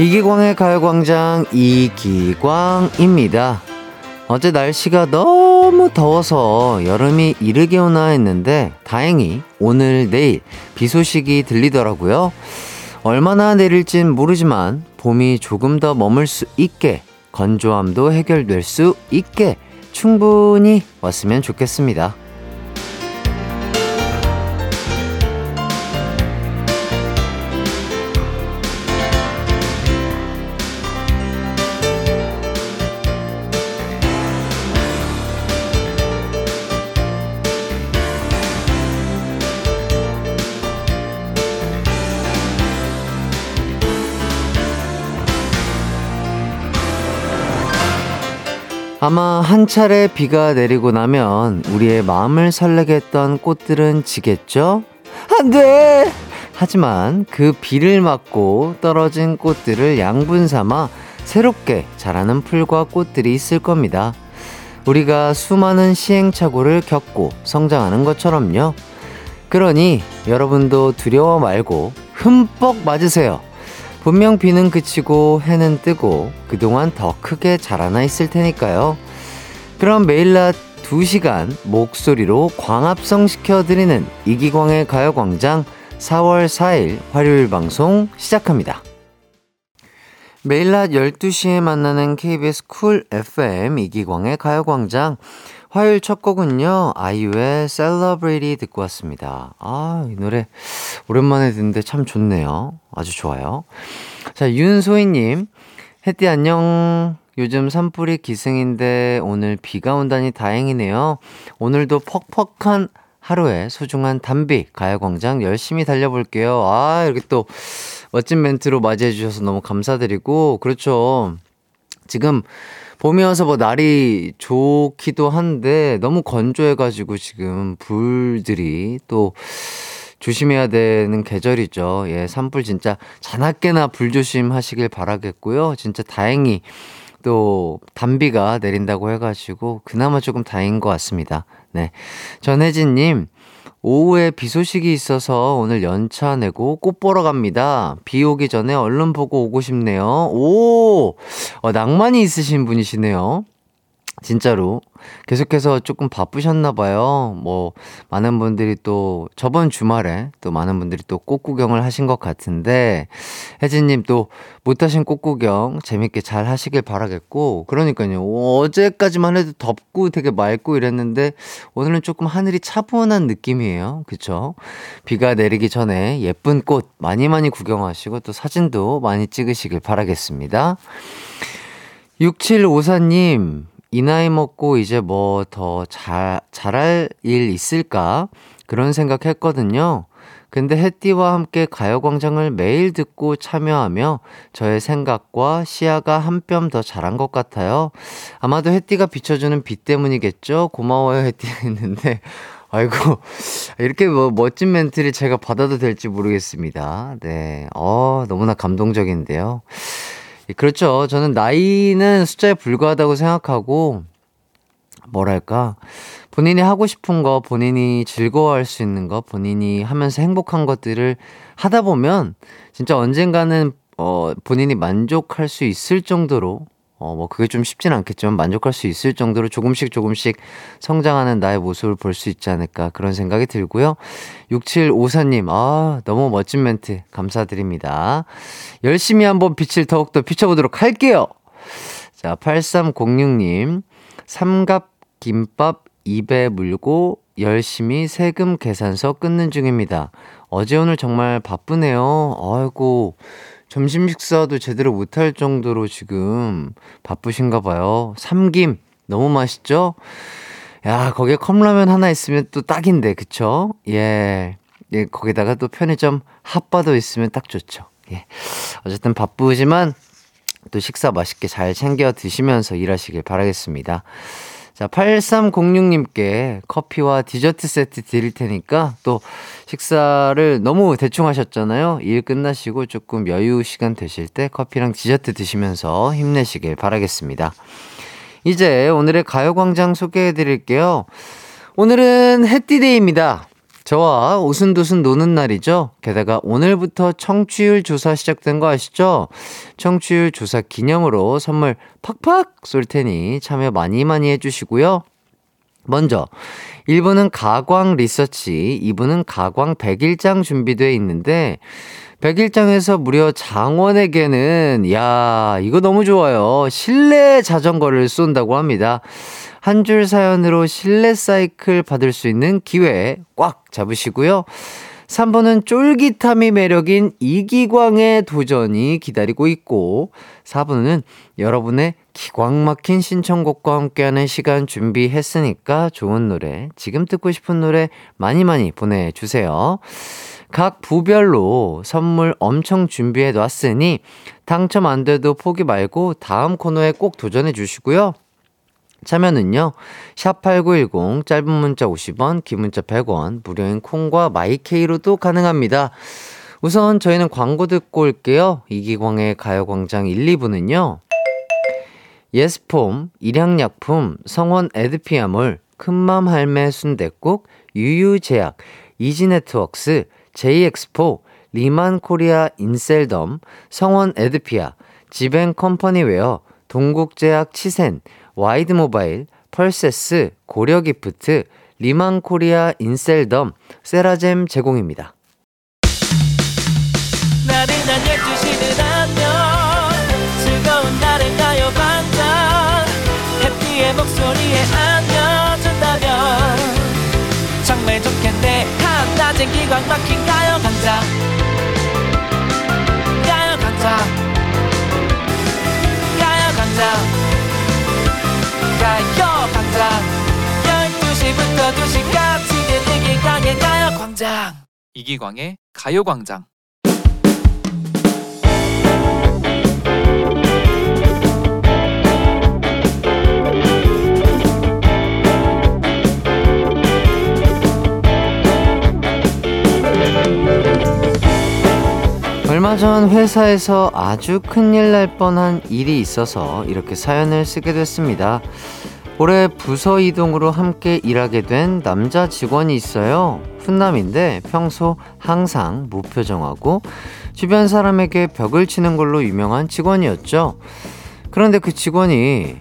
이기광의 가요광장 이기광입니다. 어제 날씨가 너무 더워서 여름이 이르게 오나 했는데 다행히 오늘 내일 비 소식이 들리더라고요. 얼마나 내릴진 모르지만 봄이 조금 더 머물 수 있게 건조함도 해결될 수 있게 충분히 왔으면 좋겠습니다. 아마 한 차례 비가 내리고 나면 우리의 마음을 설레게 했던 꽃들은 지겠죠? 안 돼! 하지만 그 비를 맞고 떨어진 꽃들을 양분 삼아 새롭게 자라는 풀과 꽃들이 있을 겁니다. 우리가 수많은 시행착오를 겪고 성장하는 것처럼요. 그러니 여러분도 두려워 말고 흠뻑 맞으세요. 분명 비는 그치고 해는 뜨고 그동안 더 크게 자라나 있을 테니까요. 그럼 매일 낮 2시간 목소리로 광합성 시켜드리는 이기광의 가요광장 4월 4일 화요일 방송 시작합니다. 매일 낮 12시에 만나는 KBS 쿨 FM 이기광의 가요광장 화요일 첫 곡은요, 아이유의 Celebrity 듣고 왔습니다. 아, 이 노래 오랜만에 듣는데 참 좋네요. 아주 좋아요. 자, 윤소희님, 혜띠 안녕. 요즘 산불이 기승인데 오늘 비가 온다니 다행이네요. 오늘도 퍽퍽한 하루에 소중한 담비 가야광장 열심히 달려볼게요. 아, 이렇게 또 멋진 멘트로 맞이해주셔서 너무 감사드리고, 그렇죠. 지금 봄이 와서 뭐 날이 좋기도 한데 너무 건조해가지고 지금 불들이 또 조심해야 되는 계절이죠. 예, 산불 진짜 자나깨나 불 조심하시길 바라겠고요. 진짜 다행히 또 단비가 내린다고 해가지고 그나마 조금 다행인 것 같습니다. 네. 전혜진님, 오후에 비 소식이 있어서 오늘 연차 내고 꽃 보러 갑니다. 비 오기 전에 얼른 보고 오고 싶네요. 오! 어, 낭만이 있으신 분이시네요. 진짜로 계속해서 조금 바쁘셨나 봐요. 뭐, 많은 분들이 또 저번 주말에 또 많은 분들이 또 꽃구경을 하신 것 같은데, 혜진 님 또 못하신 꽃구경 재밌게 잘 하시길 바라겠고, 그러니까요. 어제까지만 해도 덥고 되게 맑고 이랬는데, 오늘은 조금 하늘이 차분한 느낌이에요. 그쵸? 비가 내리기 전에 예쁜 꽃 많이 많이 구경하시고 또 사진도 많이 찍으시길 바라겠습니다. 6754님, 이 나이 먹고 이제 뭐 더 잘, 잘할 일 있을까? 그런 생각 했거든요. 근데 햇띠와 함께 가요광장을 매일 듣고 참여하며 저의 생각과 시야가 한 뼘 더 자란 것 같아요. 아마도 햇띠가 비춰주는 빛 때문이겠죠? 고마워요, 햇띠 했는데. 아이고, 이렇게 뭐 멋진 멘트를 제가 받아도 될지 모르겠습니다. 네. 어, 너무나 감동적인데요. 예, 그렇죠. 저는 나이는 숫자에 불과하다고 생각하고, 뭐랄까, 본인이 하고 싶은 거, 본인이 즐거워할 수 있는 거, 본인이 하면서 행복한 것들을 하다 보면, 진짜 언젠가는, 어, 본인이 만족할 수 있을 정도로 어, 뭐, 그게 좀 쉽진 않겠지만 만족할 수 있을 정도로 조금씩 조금씩 성장하는 나의 모습을 볼 수 있지 않을까 그런 생각이 들고요. 6754님, 아, 너무 멋진 멘트 감사드립니다. 열심히 한번 빛을 더욱더 비춰보도록 할게요. 자, 8306님, 삼갑 김밥 입에 물고 열심히 세금 계산서 끊는 중입니다. 어제 오늘 정말 바쁘네요. 아이고, 점심 식사도 제대로 못할 정도로 지금 바쁘신가 봐요. 삼김 너무 맛있죠? 야, 거기에 컵라면 하나 있으면 또 딱인데, 그쵸? 예. 예, 거기다가 또 편의점 핫바도 있으면 딱 좋죠. 예. 어쨌든 바쁘지만 또 식사 맛있게 잘 챙겨 드시면서 일하시길 바라겠습니다. 자, 8306님께 커피와 디저트 세트 드릴 테니까 또 식사를 너무 대충 하셨잖아요. 일 끝나시고 조금 여유 시간 되실 때 커피랑 디저트 드시면서 힘내시길 바라겠습니다. 이제 오늘의 가요광장 소개해 드릴게요. 오늘은 해띠데이입니다. 저와 오순도순 노는 날이죠. 게다가 오늘부터 청취율 조사 시작된 거 아시죠? 청취율 조사 기념으로 선물 팍팍 쏠 테니 참여 많이 많이 해주시고요. 먼저 1부는 가광 리서치, 2부는 가광 100일장 준비되어 있는데 100일장에서 무려 장원에게는 야, 이거 너무 좋아요. 실내 자전거를 쏜다고 합니다. 한 줄 사연으로 실내 사이클 받을 수 있는 기회 꽉 잡으시고요. 3번은 쫄깃함이 매력인 이기광의 도전이 기다리고 있고, 4번은 여러분의 기광 막힌 신청곡과 함께하는 시간 준비했으니까 좋은 노래, 지금 듣고 싶은 노래 많이 많이 보내주세요. 각 부별로 선물 엄청 준비해 놨으니 당첨 안 돼도 포기 말고 다음 코너에 꼭 도전해 주시고요. 참여는요, 샵8910, 짧은 문자 50원, 긴 문자 100원, 무료인 콩과 마이케이로도 가능합니다. 우선 저희는 광고 듣고 올게요. 이기광의 가요광장 1, 2부는요, 예스폼, 일양약품, 성원 에드피아몰, 큰맘 할매 순댓국, 유유제약, 이지네트웍스, 제이엑스포, 리만 코리아 인셀덤, 성원 에드피아, 지벤컴퍼니웨어, 동국제약 치센, 와이드 모바일, 펄세스, 고려 기프트, 리만 코리아 인셀덤, 세라젬 제공입니다. 나른한 12시는 안녕. 즐거운 날을 가요 반짝 해피의 목소리에 안겨준다면. 정말 좋겠네. 한낮엔 기광 막힌 가요광장 가요 강장 가요 강장 가요 광장 12시부터 2시까지 이기광의 가요 광장. 이기광의 가요 광장 얼마 전 회사에서 아주 큰일 날 뻔한 일이 있어서 이렇게 사연을 쓰게 됐습니다. 올해 부서 이동으로 함께 일하게 된 남자 직원이 있어요. 훈남인데 평소 항상 무표정하고 주변 사람에게 벽을 치는 걸로 유명한 직원이었죠. 그런데 그 직원이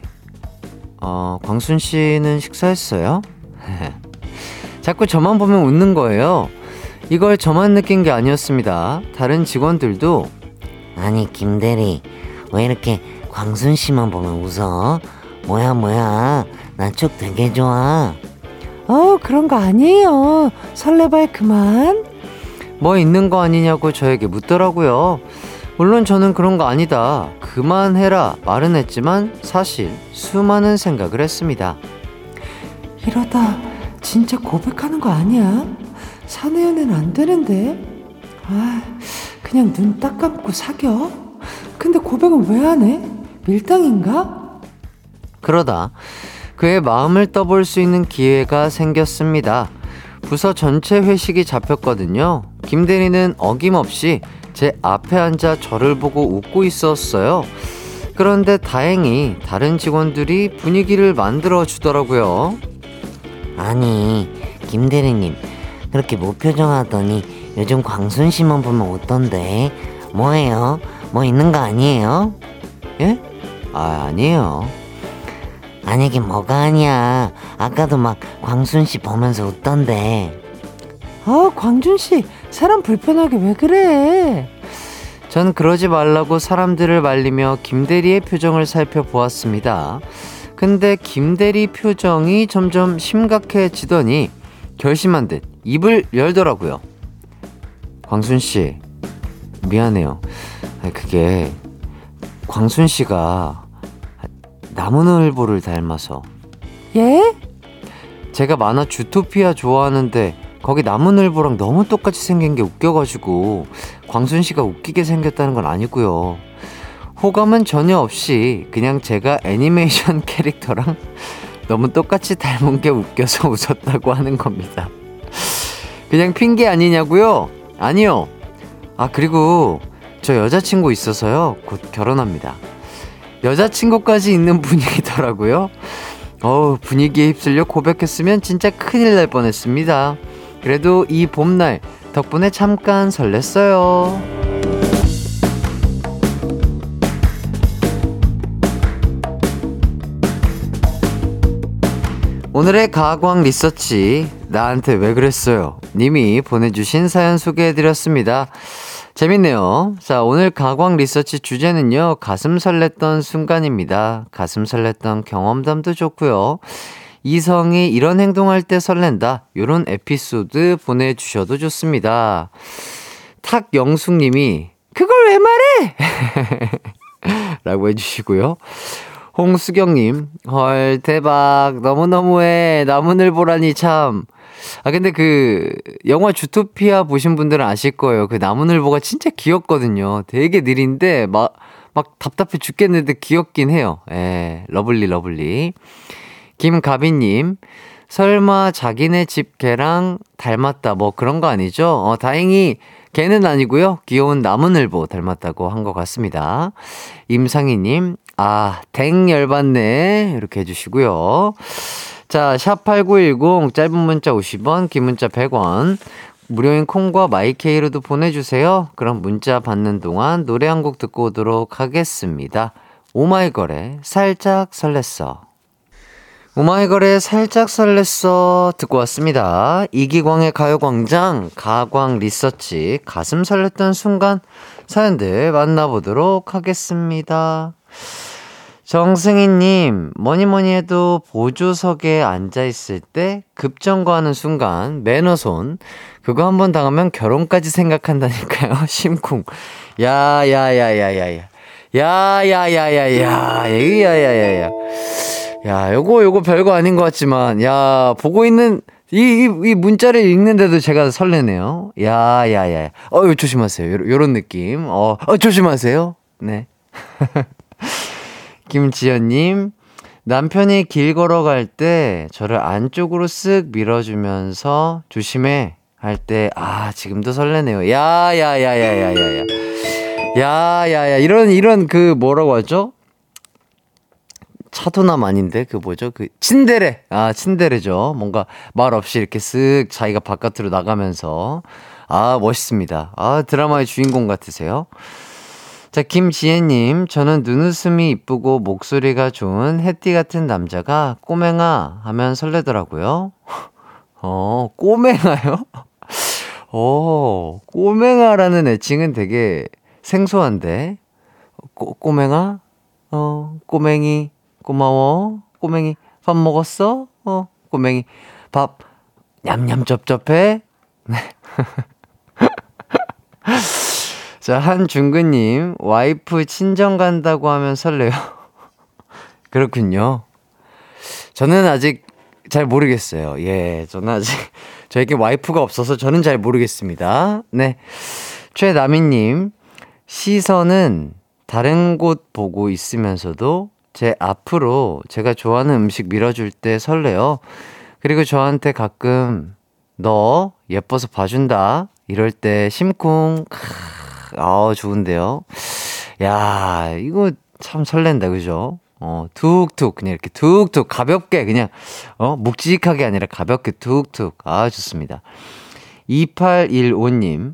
어, 광순 씨는 식사했어요? 자꾸 저만 보면 웃는 거예요. 이걸 저만 느낀 게 아니었습니다. 다른 직원들도 아니 김대리 왜 이렇게 광순 씨만 보면 웃어? 뭐야 뭐야? 나쪽 되게 좋아 어 그런 거 아니에요. 설레발 그만 뭐 있는 거 아니냐고 저에게 묻더라고요. 물론 저는 그런 거 아니다. 그만해라. 말은 했지만 사실 수많은 생각을 했습니다. 이러다 진짜 고백하는 거 아니야? 사내 연애는 안 되는데 아 그냥 눈 딱 감고 사겨 근데 고백은 왜 안 해? 밀당인가? 그러다 그의 마음을 떠볼 수 있는 기회가 생겼습니다. 부서 전체 회식이 잡혔거든요. 김대리는 어김없이 제 앞에 앉아 저를 보고 웃고 있었어요. 그런데 다행히 다른 직원들이 분위기를 만들어 주더라고요. 아니 김대리님 그렇게 무표정하더니 요즘 광순 씨만 보면 어떤데 뭐예요? 뭐 있는 거 아니에요? 예? 아 아니에요. 아니긴 뭐가 아니야. 아까도 막 광순 씨 보면서 웃던데. 아, 광준 씨, 사람 불편하게 왜 그래? 전 그러지 말라고 사람들을 말리며 김대리의 표정을 살펴보았습니다. 근데 김대리 표정이 점점 심각해지더니 결심한 듯 입을 열더라고요. 광순 씨, 미안해요. 그게 광순 씨가 나무늘보를 닮아서. 예? 제가 만화 주토피아 좋아하는데 거기 나무늘보랑 너무 똑같이 생긴 게 웃겨가지고 광순 씨가 웃기게 생겼다는 건 아니고요. 호감은 전혀 없이 그냥 제가 애니메이션 캐릭터랑 너무 똑같이 닮은 게 웃겨서 웃었다고 하는 겁니다. 그냥 핑계 아니냐고요? 아니요. 아 그리고 저 여자친구 있어서요. 곧 결혼합니다. 여자친구까지 있는 분위기더라고요. 어우, 분위기에 휩쓸려 고백했으면 진짜 큰일 날 뻔했습니다. 그래도 이 봄날 덕분에 잠깐 설렜어요. 오늘의 가광 리서치 나한테 왜 그랬어요? 님이 보내주신 사연 소개해드렸습니다. 재밌네요. 자, 오늘 가광 리서치 주제는요, 가슴 설렜던 순간입니다. 가슴 설렜던 경험담도 좋고요. 이성이 이런 행동할 때 설렌다. 요런 에피소드 보내주셔도 좋습니다. 탁영숙님이, 그걸 왜 말해? 라고 해주시고요. 홍수경님, 헐, 대박. 너무너무해. 나무늘보라니 참. 아, 근데 그, 영화 주토피아 보신 분들은 아실 거예요. 그 나무늘보가 진짜 귀엽거든요. 되게 느린데, 막, 막 답답해 죽겠는데 귀엽긴 해요. 예, lovely, lovely. 김가비님, 설마 자기네 집 개랑 닮았다. 뭐 그런 거 아니죠? 어, 다행히 개는 아니고요. 귀여운 나무늘보 닮았다고 한 것 같습니다. 임상희님, 아, 댕 열받네. 이렇게 해주시고요. 자, 샵8910, 짧은 문자 50원, 긴 문자 100원. 무료인 콩과 마이케이로도 보내주세요. 그럼 문자 받는 동안 노래 한 곡 듣고 오도록 하겠습니다. 오마이걸의 살짝 설렜어. 오마이걸의 살짝 설렜어 듣고 왔습니다. 이기광의 가요광장, 가광 리서치, 가슴 설렜던 순간 사연들 만나보도록 하겠습니다. 정승희님, 뭐니 뭐니 해도 보조석에 앉아있을 때 급정거하는 순간, 매너손, 그거 한 번 당하면 결혼까지 생각한다니까요. 심쿵. 야, 야, 야, 야, 야, 야. 야, 야, 야, 야, 야, 야, 야, 야, 야. 야, 요거, 요거 별거 아닌 것 같지만, 야, 보고 있는, 이, 이, 이 문자를 읽는데도 제가 설레네요. 야, 야, 야. 어, 조심하세요. 요, 요런 느낌. 어, 어, 조심하세요. 네. 김지연님, 남편이 길 걸어갈 때 저를 안쪽으로 쓱 밀어주면서 조심해 할 때, 아, 지금도 설레네요. 야, 야, 야, 야, 야, 야, 야. 야, 야, 야. 이런, 이런 그 뭐라고 하죠? 차도남 아닌데 그 뭐죠 그 친데레 아 친데레죠 뭔가 말 없이 이렇게 쓱 자기가 바깥으로 나가면서 아 멋있습니다 아 드라마의 주인공 같으세요 자 김지혜님 저는 눈웃음이 이쁘고 목소리가 좋은 해띠 같은 남자가 꼬맹아 하면 설레더라고요 어 꼬맹아요 어 꼬맹아라는 애칭은 되게 생소한데 꼬, 꼬맹아 어 꼬맹이 고마워. 꼬맹이, 밥 먹었어? 어, 꼬맹이, 밥, 냠냠 쩝쩝해? 네. 자, 한중근님, 와이프 친정 간다고 하면 설레요. 그렇군요. 저는 아직 잘 모르겠어요. 예, 저는 아직, 저에게 와이프가 없어서 저는 잘 모르겠습니다. 네. 최나미님, 시선은 다른 곳 보고 있으면서도 제 앞으로 제가 좋아하는 음식 밀어줄 때 설레요. 그리고 저한테 가끔 너 예뻐서 봐준다 이럴 때 심쿵 아 좋은데요. 야 이거 참 설렌다 그죠? 어 툭툭 그냥 이렇게 툭툭 가볍게 그냥 어 묵직하게 아니라 가볍게 툭툭 아 좋습니다. 2815님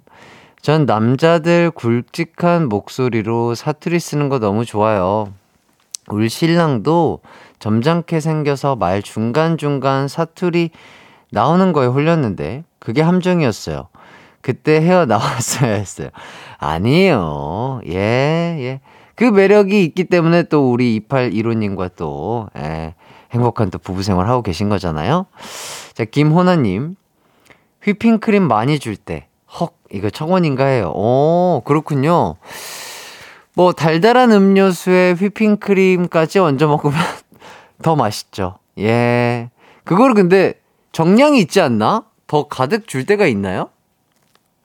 전 남자들 굵직한 목소리로 사투리 쓰는 거 너무 좋아요. 우리 신랑도 점잖게 생겨서 말 중간중간 사투리 나오는 거에 홀렸는데 그게 함정이었어요. 그때 헤어 나왔어야 했어요. 아니에요. 예, 예. 그 매력이 있기 때문에 또 우리 2815님과 또, 예, 행복한 또 부부 생활 하고 계신 거잖아요. 자, 김호나님. 휘핑크림 많이 줄 때, 헉, 이거 청원인가 해요. 오, 그렇군요. 뭐 달달한 음료수에 휘핑크림까지 얹어 먹으면 더 맛있죠. 예. 그걸 근데 정량이 있지 않나? 더 가득 줄 때가 있나요?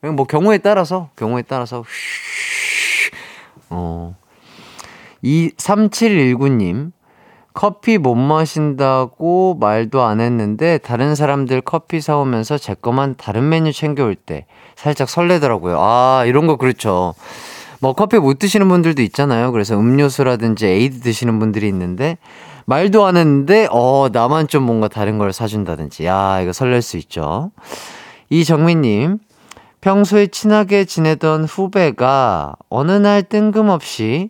그냥 뭐 경우에 따라서 경우에 따라서 어. 이 3719님 커피 못 마신다고 말도 안 했는데 다른 사람들 커피 사오면서 제 거만 다른 메뉴 챙겨올 때 살짝 설레더라고요. 아, 이런 거 그렇죠. 뭐 커피 못 드시는 분들도 있잖아요. 그래서 음료수라든지 에이드 드시는 분들이 있는데 말도 안 했는데 어 나만 좀 뭔가 다른 걸 사준다든지 야 이거 설렐 수 있죠. 이정민님, 평소에 친하게 지내던 후배가 어느 날 뜬금없이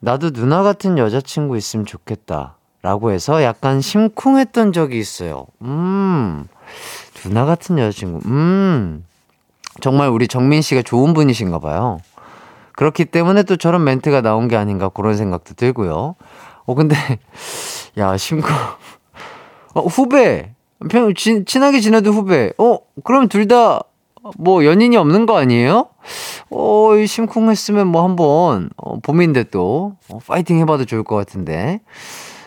나도 누나 같은 여자친구 있으면 좋겠다. 라고 해서 약간 심쿵했던 적이 있어요. 음, 누나 같은 여자친구. 음, 정말 우리 정민 씨가 좋은 분이신가 봐요. 그렇기 때문에 또 저런 멘트가 나온 게 아닌가 그런 생각도 들고요. 어, 근데, 야, 심쿵. 어, 후배. 평, 친, 친하게 지내도 후배. 어, 그럼 둘 다 뭐 연인이 없는 거 아니에요? 어, 심쿵했으면 뭐 한번, 어, 봄인데 또, 어, 파이팅 해봐도 좋을 것 같은데.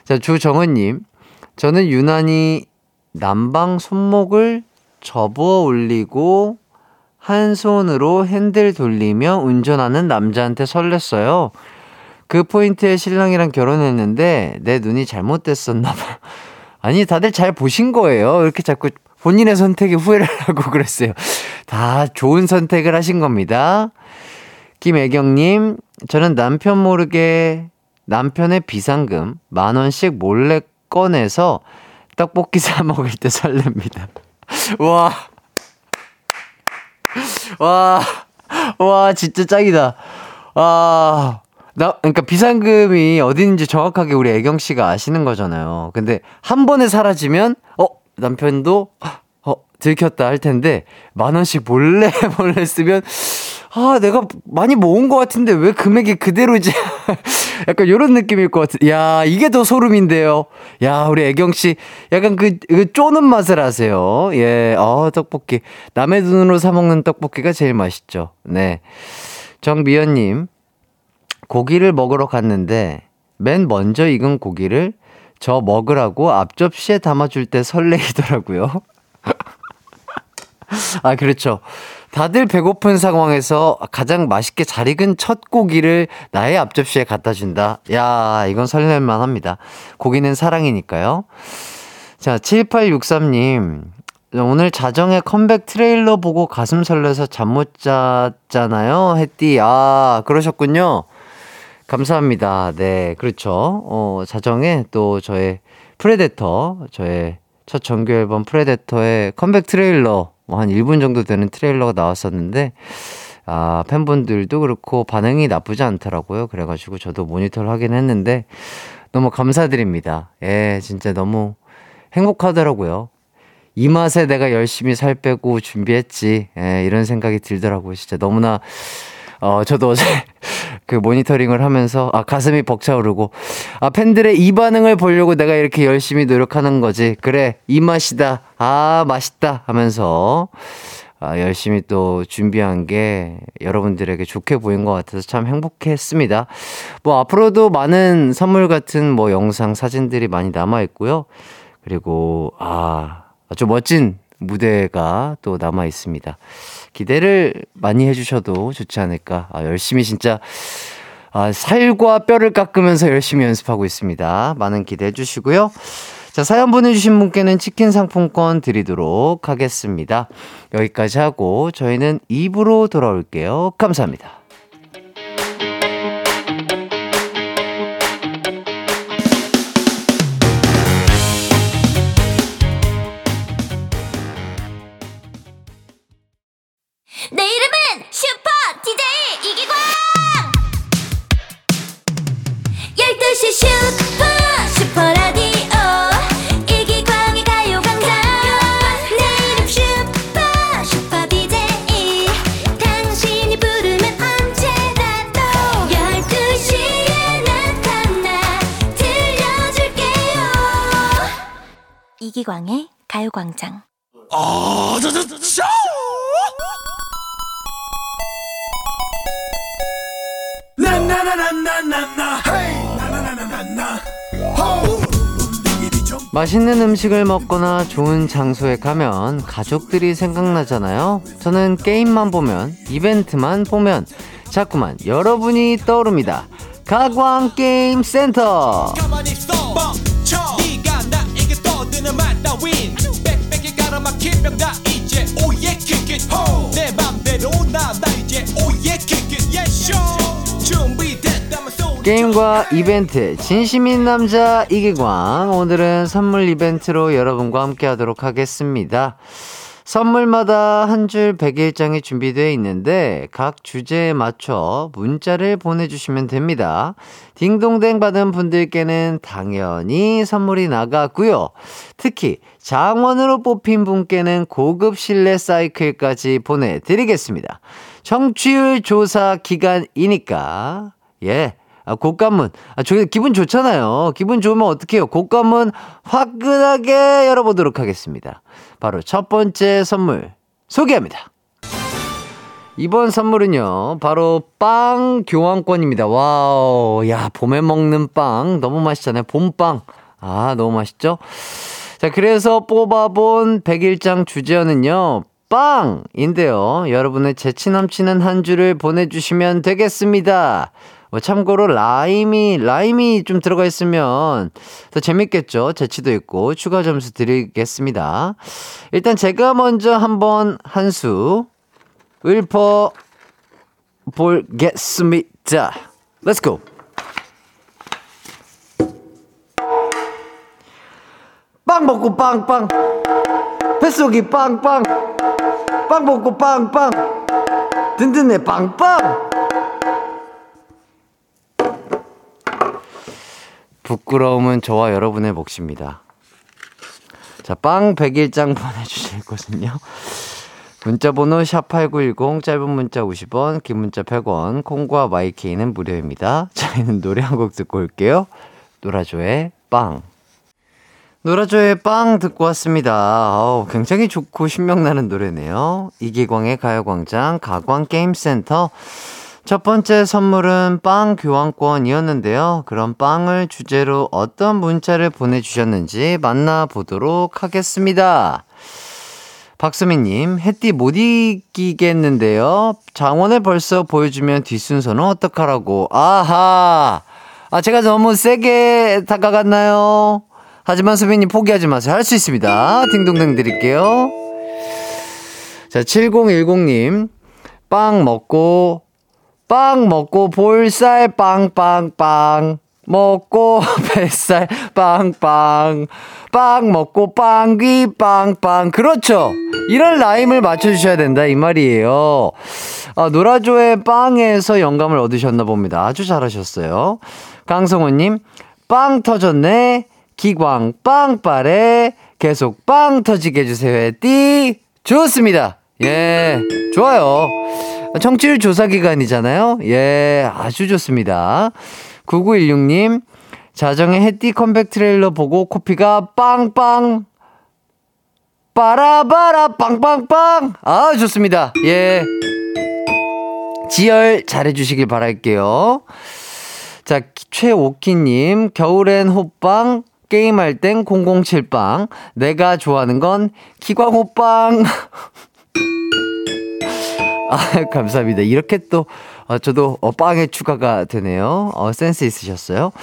자, 조정은님. 저는 유난히 남방 손목을 접어 올리고 한 손으로 핸들 돌리며 운전하는 남자한테 설렜어요. 그 포인트에 신랑이랑 결혼했는데 내 눈이 잘못됐었나 봐. 아니, 다들 잘 보신 거예요. 이렇게 자꾸 본인의 선택에 후회를 하고 그랬어요. 다 좋은 선택을 하신 겁니다. 김애경님, 저는 남편 모르게 남편의 비상금 만 원씩 몰래 꺼내서 떡볶이 사 먹을 때 설렙니다. 와. 와. 와, 진짜 짱이다. 아. 나, 그러니까 비상금이 어디인지 정확하게 우리 애경 씨가 아시는 거잖아요. 근데 한 번에 사라지면, 어, 남편도, 어, 들켰다 할 텐데, 만 원씩 몰래 몰래 쓰면, 아, 내가 많이 모은 것 같은데 왜 금액이 그대로지? 약간 요런 느낌일 것 같아. 야, 이게 더 소름인데요. 야, 우리 애경 씨, 약간 그, 그 쪼는 맛을 아세요. 예, 어, 떡볶이. 남의 눈으로 사 먹는 떡볶이가 제일 맛있죠. 네. 정미연님, 고기를 먹으러 갔는데, 맨 먼저 익은 고기를 저 먹으라고 앞접시에 담아줄 때 설레이더라고요. 아, 그렇죠. 다들 배고픈 상황에서 가장 맛있게 잘 익은 첫 고기를 나의 앞접시에 갖다 준다. 야, 이건 설렐만 합니다. 고기는 사랑이니까요. 자, 7863님. 오늘 자정에 컴백 트레일러 보고 가슴 설레서 잠 못 잤잖아요. 했디. 아, 그러셨군요. 감사합니다. 네, 그렇죠. 어, 자정에 또 저의 Predator, 저의 첫 정규 앨범 Predator의 컴백 트레일러 뭐 한 1분 정도 되는 트레일러가 나왔었는데, 아, 팬분들도 그렇고 반응이 나쁘지 않더라고요. 그래가지고 저도 모니터를 하긴 했는데, 너무 감사드립니다. 예, 진짜 너무 행복하더라고요. 이 맛에 내가 열심히 살 빼고 준비했지. 예, 이런 생각이 들더라고요. 진짜 너무나, 어, 저도 어제 그 모니터링을 하면서 아 가슴이 벅차오르고 아 팬들의 이 반응을 보려고 내가 이렇게 열심히 노력하는 거지. 그래 이 맛이다. 아 맛있다. 하면서 아 열심히 또 준비한 게 여러분들에게 좋게 보인 것 같아서 참 행복했습니다. 뭐 앞으로도 많은 선물 같은 뭐 영상 사진들이 많이 남아 있고요. 그리고 아 아주 멋진 무대가 또 남아 있습니다. 기대를 많이 해주셔도 좋지 않을까. 아, 열심히 진짜 아, 살과 뼈를 깎으면서 열심히 연습하고 있습니다. 많은 기대해 주시고요. 자, 사연 보내주신 분께는 치킨 상품권 드리도록 하겠습니다. 여기까지 하고 저희는 입으로 돌아올게요. 감사합니다. 음식을 먹거나 좋은 장소에 가면 가족들이 생각나잖아요. 저는 게임만 보면, 이벤트만 보면, 자꾸만 여러분이 떠오릅니다. 가광 게임 센터! 게임과 이벤트 진심인 남자 이기광 오늘은 선물 이벤트로 여러분과 함께 하도록 하겠습니다 선물마다 한 줄 100일장이 준비되어 있는데 각 주제에 맞춰 문자를 보내주시면 됩니다. 딩동댕 받은 분들께는 당연히 선물이 나가고요. 특히 장원으로 뽑힌 분께는 고급 실내 사이클까지 보내드리겠습니다. 청취율 조사 기간이니까 예. 아, 곳간 문. 아, 저 기분 좋잖아요. 기분 좋으면 어떡해요? 곳간 문 화끈하게 열어보도록 하겠습니다. 바로 첫 번째 선물 소개합니다. 이번 선물은요, 바로 빵 교환권입니다. 와우, 야, 봄에 먹는 빵 너무 맛있잖아요. 봄빵. 아, 너무 맛있죠? 자, 그래서 뽑아본 100일장 주제어는요, 빵 인데요. 여러분의 재치 넘치는 한 줄을 보내주시면 되겠습니다. 뭐 참고로 라임이 라임이 좀 들어가 있으면 더 재밌겠죠. 재치도 있고 추가 점수 드리겠습니다. 일단 제가 먼저 한번 한 수 읊어 볼겠습니다. Let's go. 빵 먹고 빵빵 뱃속이 빵빵 빵 먹고 빵빵 든든해 빵빵 부끄러움은 저와 여러분의 몫입니다. 자, 빵 100일장 보내주실 곳은요. 문자번호 샵8910, 짧은 문자 50원, 긴 문자 100원, 콩과 마이케이는 무료입니다. 저희는 노래 한 곡 듣고 올게요. 노라조의 빵. 노라조의 빵 듣고 왔습니다. 어우, 굉장히 좋고 신명나는 노래네요. 이기광의 가요광장, 가광게임센터. 첫 번째 선물은 빵 교환권이었는데요. 그럼 빵을 주제로 어떤 문자를 보내주셨는지 만나보도록 하겠습니다. 박수민님, 햇띠 못 이기겠는데요. 장원을 벌써 보여주면 뒷순서는 어떡하라고. 아하! 아, 제가 너무 세게 다가갔나요? 하지만 수민님 포기하지 마세요. 할 수 있습니다. 딩동댕 드릴게요. 자, 7010님, 빵 먹고, 빵 먹고 볼살 빵빵빵. 먹고 뱃살 빵빵. 빵 먹고 빵귀 빵빵. 그렇죠. 이런 라임을 맞춰주셔야 된다. 이 말이에요. 아, 노라조의 빵에서 영감을 얻으셨나 봅니다. 아주 잘하셨어요. 강성호님, 빵 터졌네. 기광 빵빠레. 계속 빵 터지게 해주세요. 띠. 좋습니다. 예. 좋아요. 청취율 조사 기간이잖아요. 예. 아주 좋습니다. 9916님, 자정에 해띠 컴백 트레일러 보고 코피가 빵빵 빠라바라 빵빵빵 아 좋습니다 예 지열 잘해주시길 바랄게요 자 최오키님 겨울엔 호빵 게임할 땐 007빵 내가 좋아하는 건 기광 호빵 아 감사합니다 이렇게 또 어, 저도 어, 빵에 추가가 되네요. 어, 센스 있으셨어요.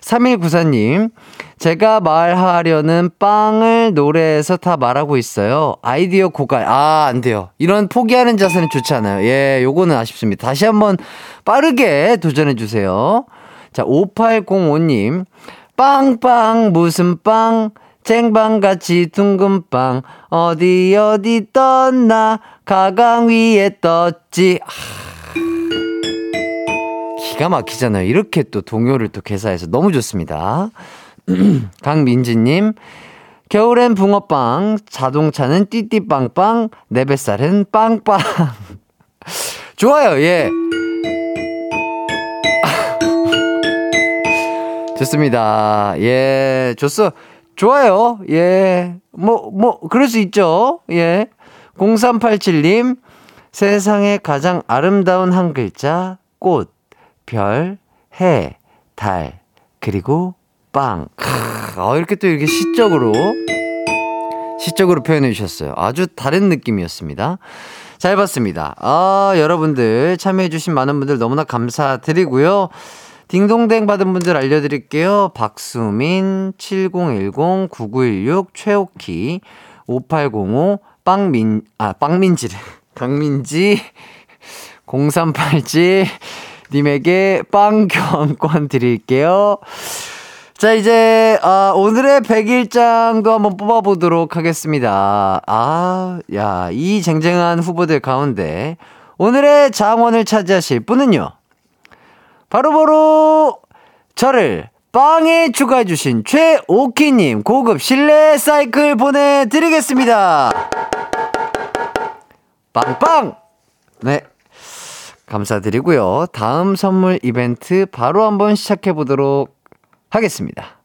3194님, 제가 말하려는 빵을 노래에서 다 말하고 있어요. 아이디어 고갈. 아, 안 돼요. 이런 포기하는 자세는 좋지 않아요. 예, 요거는 아쉽습니다. 다시 한번 빠르게 도전해주세요. 자, 5805님, 빵빵, 무슨 빵? 쟁반같이 둥근 빵, 어디 어디 떴나? 가강 위에 떴지. 아. 기가 막히잖아요. 이렇게 또 동요를 또 개사해서 너무 좋습니다. 강민지님, 겨울엔 붕어빵, 자동차는 띠띠빵빵, 내 뱃살은 빵빵. 좋아요, 예. 좋습니다. 예, 좋소. 좋아요. 예. 뭐, 뭐, 그럴 수 있죠. 예. 0387님, 세상에 가장 아름다운 한 글자, 꽃. 별, 해, 달, 그리고 빵. 크, 어, 이렇게 또 이렇게 시적으로, 시적으로 표현해 주셨어요. 아주 다른 느낌이었습니다. 잘 봤습니다. 아, 여러분들 참여해주신 많은 분들 너무나 감사드리고요. 딩동댕 받은 분들 알려드릴게요. 박수민, 7010, 9916, 최옥희, 5805, 빵민, 아, 빵민지래. 강민지, 0387, 님에게 빵 교환권 드릴게요. 자, 이제, 아, 오늘의 백일장도 한번 뽑아보도록 하겠습니다. 아, 야, 이 쟁쟁한 후보들 가운데 오늘의 장원을 차지하실 분은요. 바로바로 저를 빵에 추가해주신 최오키님 고급 실내 사이클 보내드리겠습니다. 빵빵! 네. 감사드리고요. 다음 선물 이벤트 바로 한번 시작해 보도록 하겠습니다.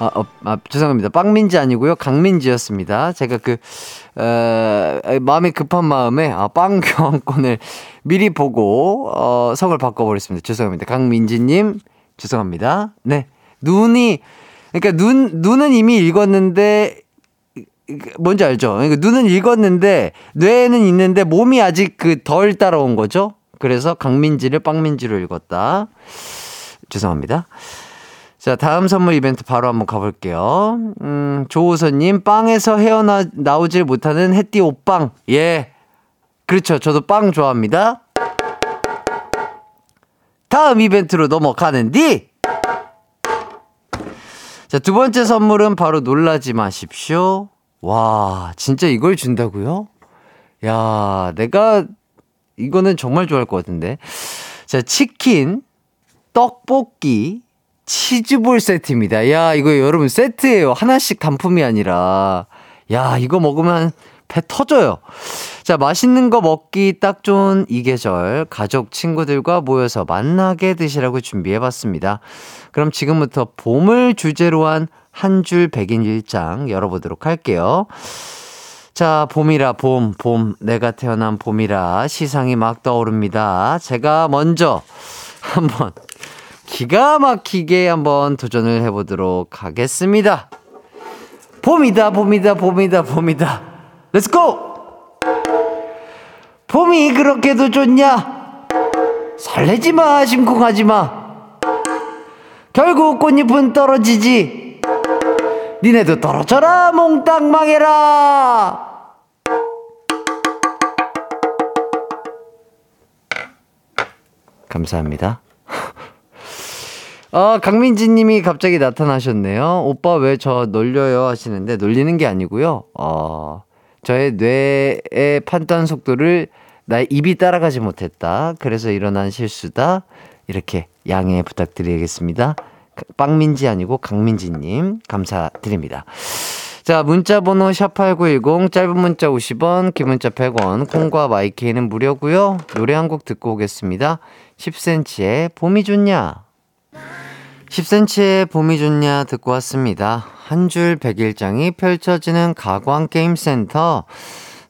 아, 어, 아, 죄송합니다. 빵민지 아니고요. 강민지였습니다. 제가 그, 어, 마음이 급한 마음에, 아, 빵 교환권을 미리 보고, 어, 성을 바꿔버렸습니다. 죄송합니다. 강민지님, 죄송합니다. 네. 눈이, 그러니까 눈, 눈은 이미 읽었는데, 뭔지 알죠? 그러니까 눈은 읽었는데, 뇌는 있는데, 몸이 아직 그 덜 따라온 거죠? 그래서 강민지를 빵민지로 읽었다. 죄송합니다. 자, 다음 선물 이벤트 바로 한번 가볼게요. 음, 조우선님, 빵에서 헤어나오질 못하는 햇띠 옷빵. 예. 그렇죠. 저도 빵 좋아합니다. 다음 이벤트로 넘어가는디! 자, 두 번째 선물은 바로 놀라지 마십시오. 와, 진짜 이걸 준다고요? 야, 내가 이거는 정말 좋아할 것 같은데. 자, 치킨, 떡볶이, 치즈볼 세트입니다. 야, 이거 여러분 세트예요. 하나씩 단품이 아니라. 야, 이거 먹으면 배 터져요. 자, 맛있는 거 먹기 딱 좋은 이 계절, 가족, 친구들과 모여서 만나게 드시라고 준비해 봤습니다. 그럼 지금부터 봄을 주제로 한 한 줄 백인 일장 열어보도록 할게요. 자, 봄이라 봄, 봄, 내가 태어난 봄이라 시상이 막 떠오릅니다. 제가 먼저 한번 기가 막히게 한번 도전을 해보도록 하겠습니다. 봄이다, 봄이다, 봄이다, 봄이다. Let's go! 봄이 그렇게도 좋냐? 설레지 마, 심쿵하지 마. 결국 꽃잎은 떨어지지. 니네도 떨어져라, 몽땅 망해라! 감사합니다. 어, 강민지 님이 갑자기 나타나셨네요. 오빠 왜 저 놀려요 하시는데 놀리는 게 아니고요. 어, 저의 뇌의 판단 속도를 나의 입이 따라가지 못했다. 그래서 일어난 실수다. 이렇게 양해 부탁드리겠습니다. 빵민지 아니고 강민지님 감사드립니다. 자, 문자 번호 샵8910 짧은 문자 50원, 긴 문자 100원, 콩과 마이케이는 무료고요. 노래 한 곡 듣고 오겠습니다. 10cm의 봄이 좋냐? 10cm의 봄이 좋냐 듣고 왔습니다. 한줄 백일장이 펼쳐지는 가광게임센터.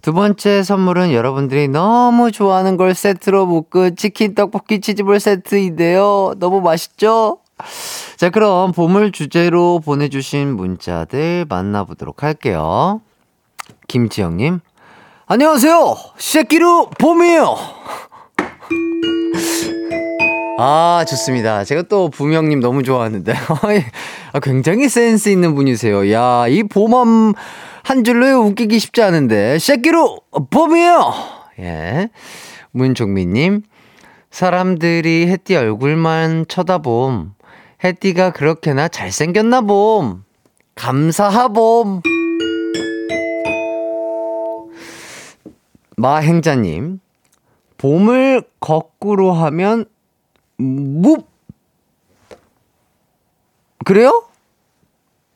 두 번째 선물은 여러분들이 너무 좋아하는 걸 세트로 묶은 치킨, 떡볶이, 치즈볼 세트인데요. 너무 맛있죠? 자, 그럼 봄을 주제로 보내주신 문자들 만나보도록 할게요. 김지영님, 안녕하세요! 새끼로 봄이에요! 아, 좋습니다. 제가 또 부명님 너무 좋아하는데. 아, 굉장히 센스 있는 분이세요. 야, 이 봄함 한 줄로 웃기기 쉽지 않은데. 새끼로 봄이에요! 예. 문종민님, 사람들이 햇띠 얼굴만 쳐다봄. 햇띠가 그렇게나 잘생겼나 봄. 감사하봄. 마행자님, 봄을 거꾸로 하면 무 그래요?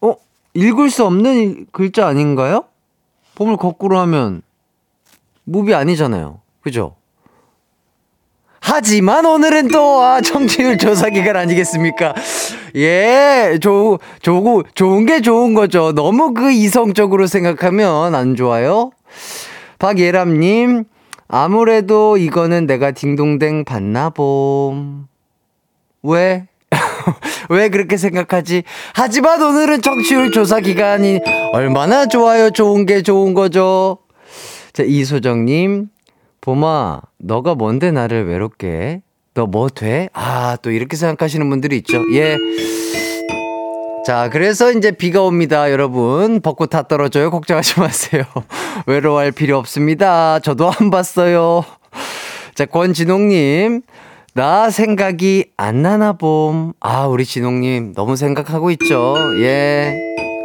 어 읽을 수 없는 글자 아닌가요? 봄을 거꾸로 하면 무비 아니잖아요. 그죠? 하지만 오늘은 또, 아, 청취율 조사 기간 아니겠습니까? 예, 조, 조, 좋은 게 좋은 거죠. 너무 그 이성적으로 생각하면 안 좋아요? 박예람님, 아무래도 이거는 내가 딩동댕 봤나 봄. 왜? 왜 그렇게 생각하지? 하지만 오늘은 청취율 조사 기간이 얼마나 좋아요. 좋은 게 좋은 거죠. 자, 이소정님. 봄아, 너가 뭔데 나를 외롭게? 너 뭐 돼? 아, 또 이렇게 생각하시는 분들이 있죠. 예. 자, 그래서 이제 비가 옵니다, 여러분. 벚꽃 다 떨어져요. 걱정하지 마세요. 외로워할 필요 없습니다. 저도 안 봤어요. 자, 권진홍님. 나 생각이 안 나나 봄. 아, 우리 진홍님 너무 생각하고 있죠. 예.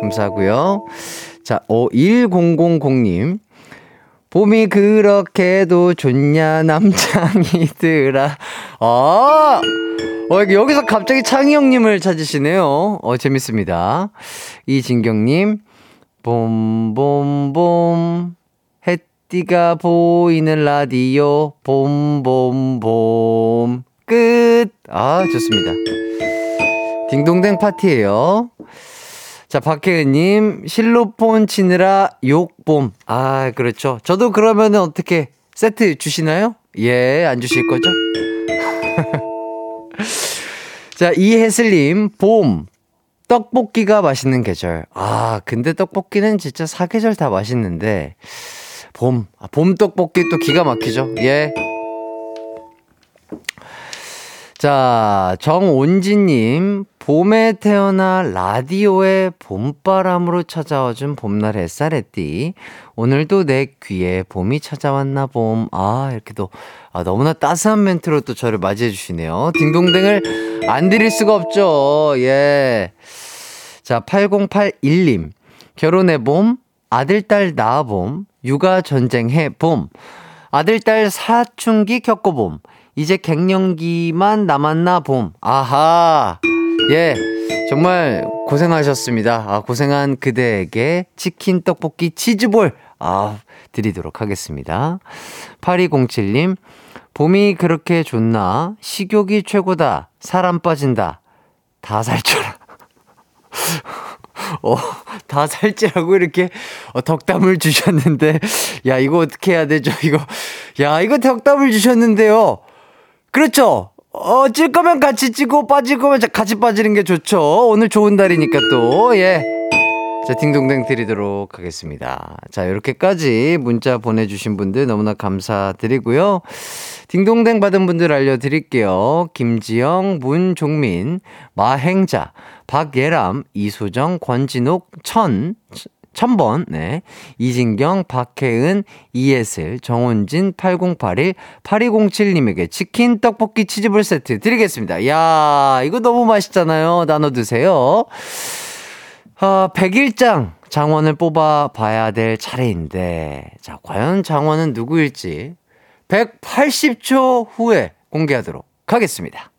감사하고요. 자, 어, 1000님. 봄이 그렇게도 좋냐, 남창이들아. 아! 어, 여기서 갑자기 창희 형님을 찾으시네요. 어, 재밌습니다. 이진경님, 봄, 봄, 봄. 띠가 보이는 라디오 봄봄봄 끝. 아 좋습니다. 딩동댕 파티예요. 자 박혜은님 실로폰 치느라 욕봄. 아 그렇죠. 저도 그러면 은 어떻게 세트 주시나요? 예 안 주실 거죠? 자 이혜슬님 봄 떡볶이가 맛있는 계절. 아 근데 떡볶이는 진짜 사계절 다 맛있는데. 봄. 아, 봄 떡볶이 또 기가 막히죠. 예. 자, 정온지님, 봄에 태어나 라디오에 봄바람으로 찾아와 준 봄날 햇살에띠. 오늘도 내 귀에 봄이 찾아왔나 봄. 아, 이렇게 또, 아, 너무나 따스한 멘트로 또 저를 맞이해주시네요. 딩동댕을 안 드릴 수가 없죠. 예. 자, 8081님, 결혼의 봄, 아들, 딸 낳아 봄, 육아 전쟁 해 봄. 아들, 딸 사춘기 겪어 봄. 이제 갱년기만 남았나 봄. 아하. 예. 정말 고생하셨습니다. 아, 고생한 그대에게 치킨, 떡볶이, 치즈볼. 아, 드리도록 하겠습니다. 8207님. 봄이 그렇게 좋나? 식욕이 최고다. 사람 빠진다. 다 살쪄라. 어, 다 살찌라고 이렇게 어, 덕담을 주셨는데, 야, 이거 어떻게 해야 되죠? 이거, 야, 이거 덕담을 주셨는데요. 그렇죠. 어, 찔 거면 같이 찌고 빠질 거면 같이 빠지는 게 좋죠. 오늘 좋은 날이니까 또, 예. 자, 딩동댕 드리도록 하겠습니다. 자, 이렇게까지 문자 보내주신 분들 너무나 감사드리고요. 딩동댕 받은 분들 알려드릴게요. 김지영, 문종민, 마행자, 박예람, 이소정, 권진옥, 천, 천번, 네. 이진경, 박혜은, 이예슬, 정훈진, 8081, 8207님에게 치킨, 떡볶이, 치즈볼 세트 드리겠습니다. 야 이거 너무 맛있잖아요. 나눠 드세요. 아, 백일장 장원을 뽑아 봐야 될 차례인데, 자, 과연 장원은 누구일지 180초 후에 공개하도록 하겠습니다.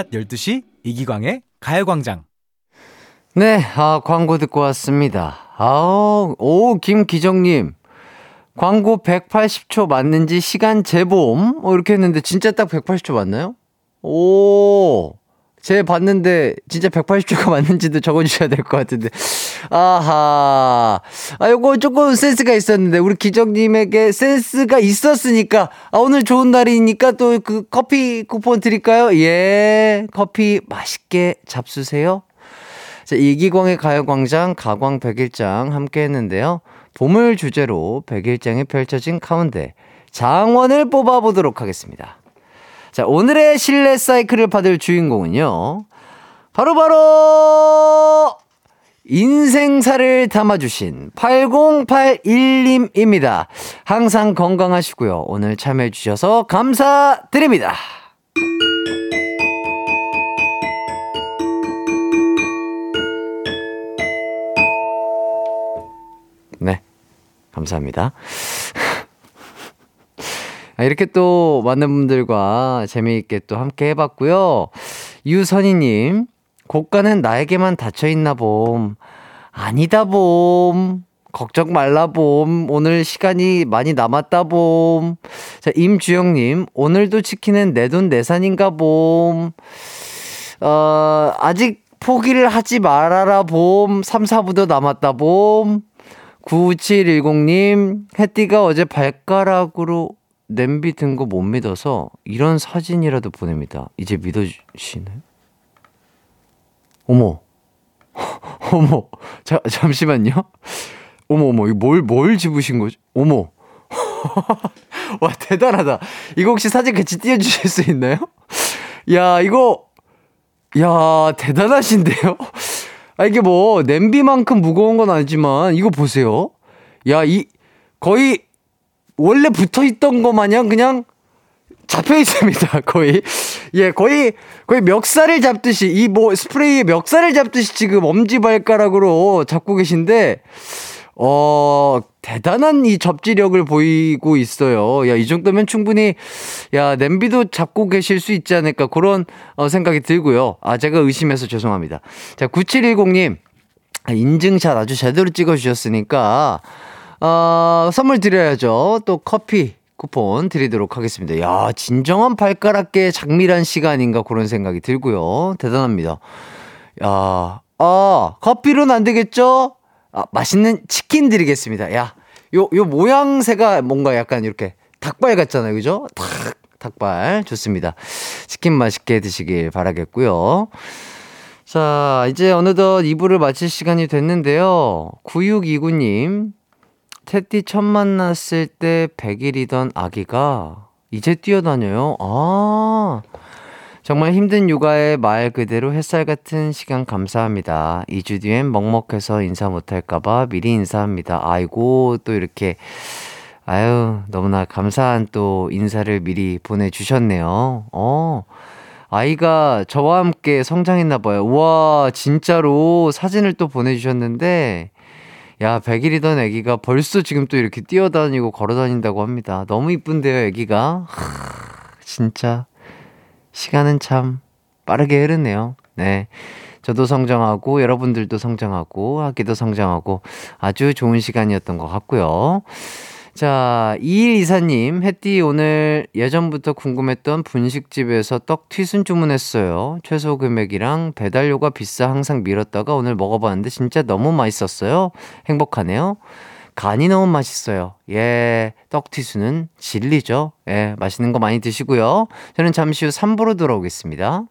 낮 12시 이기광의 가요광장. 네, 아, 광고 듣고 왔습니다. 아우, 오, 김기정님. 광고 180초 맞는지 시간 재봄? 어, 이렇게 했는데 진짜 딱 180초 맞나요? 오, 제 봤는데 진짜 180초가 맞는지도 적어주셔야 될 것 같은데. 아하. 아, 요거 조금 센스가 있었는데, 우리 기정님에게 센스가 있었으니까, 아, 오늘 좋은 날이니까 또 그 커피 쿠폰 드릴까요? 예. 커피 맛있게 잡수세요. 자, 이기광의 가요광장 가광 백일장 함께 했는데요. 봄을 주제로 백일장이 펼쳐진 가운데 장원을 뽑아보도록 하겠습니다. 자, 오늘의 실내 사이클을 받을 주인공은요. 바로 바로 인생사를 담아주신 8081님입니다. 항상 건강하시고요. 오늘 참여해주셔서 감사드립니다. 네. 감사합니다. 아, 이렇게 또 많은 분들과 재미있게 또 함께 해봤고요. 유선희님, 고가는 나에게만 닫혀있나 봄. 아니다 봄. 걱정 말라 봄. 오늘 시간이 많이 남았다 봄. 자, 임주영님, 오늘도 치킨은 내 돈 내산인가 봄. 어, 아직 포기를 하지 말아라 봄. 3, 4부도 남았다 봄. 9710님, 혜띠가 어제 발가락으로 냄비 든 거 못 믿어서 이런 사진이라도 보냅니다. 이제 믿어주시나요? 어머. 어머. 자, 잠시만요. 어머, 어머, 이거 뭘, 뭘 집으신 거지? 어머. 와, 대단하다. 이거 혹시 사진 같이 띄워주실 수 있나요? 야, 이거, 야, 대단하신데요? 아, 이게 뭐, 냄비만큼 무거운 건 아니지만, 이거 보세요. 야, 이, 거의, 원래 붙어 있던 거 마냥 그냥 잡혀 있습니다. 거의. 예, 거의, 거의 멱살을 잡듯이, 이 뭐, 스프레이에 멱살을 잡듯이 지금 엄지발가락으로 잡고 계신데, 어, 대단한 이 접지력을 보이고 있어요. 야, 이 정도면 충분히, 야, 냄비도 잡고 계실 수 있지 않을까. 그런 어, 생각이 들고요. 아, 제가 의심해서 죄송합니다. 자, 9710님. 인증샷 아주 제대로 찍어주셨으니까, 어, 선물 드려야죠. 또 커피 쿠폰 드리도록 하겠습니다. 야, 진정한 발가락계 장밀한 시간인가 그런 생각이 들고요. 대단합니다. 야, 아, 커피로는 안 되겠죠? 아, 맛있는 치킨 드리겠습니다. 야, 요, 요 모양새가 뭔가 약간 이렇게 닭발 같잖아요. 그죠? 탁, 닭발. 좋습니다. 치킨 맛있게 드시길 바라겠고요. 자, 이제 어느덧 2부를 마칠 시간이 됐는데요. 9629님, 테티 첫 만났을 때 100일이던 아기가 이제 뛰어다녀요. 아, 정말 힘든 육아에 말 그대로 햇살 같은 시간 감사합니다. 2주 뒤엔 먹먹해서 인사 못할까봐 미리 인사합니다. 아이고, 또 이렇게, 아유, 너무나 감사한 또 인사를 미리 보내주셨네요. 어, 아이가 저와 함께 성장했나봐요. 우와, 진짜로 사진을 또 보내주셨는데, 야, 100일이던 아기가 벌써 지금 또 이렇게 뛰어다니고 걸어다닌다고 합니다. 너무 이쁜데요, 아기가. 진짜. 시간은 참 빠르게 흐르네요. 네. 저도 성장하고 여러분들도 성장하고 아기도 성장하고 아주 좋은 시간이었던 것 같고요. 자, 2124님, 햇띠 오늘 예전부터 궁금했던 분식집에서 떡 튀순 주문했어요. 최소 금액이랑 배달료가 비싸 항상 미뤘다가 오늘 먹어봤는데 진짜 너무 맛있었어요. 행복하네요. 간이 너무 맛있어요. 예, 떡 튀순은 진리죠. 예, 맛있는 거 많이 드시고요. 저는 잠시 후 3부로 돌아오겠습니다.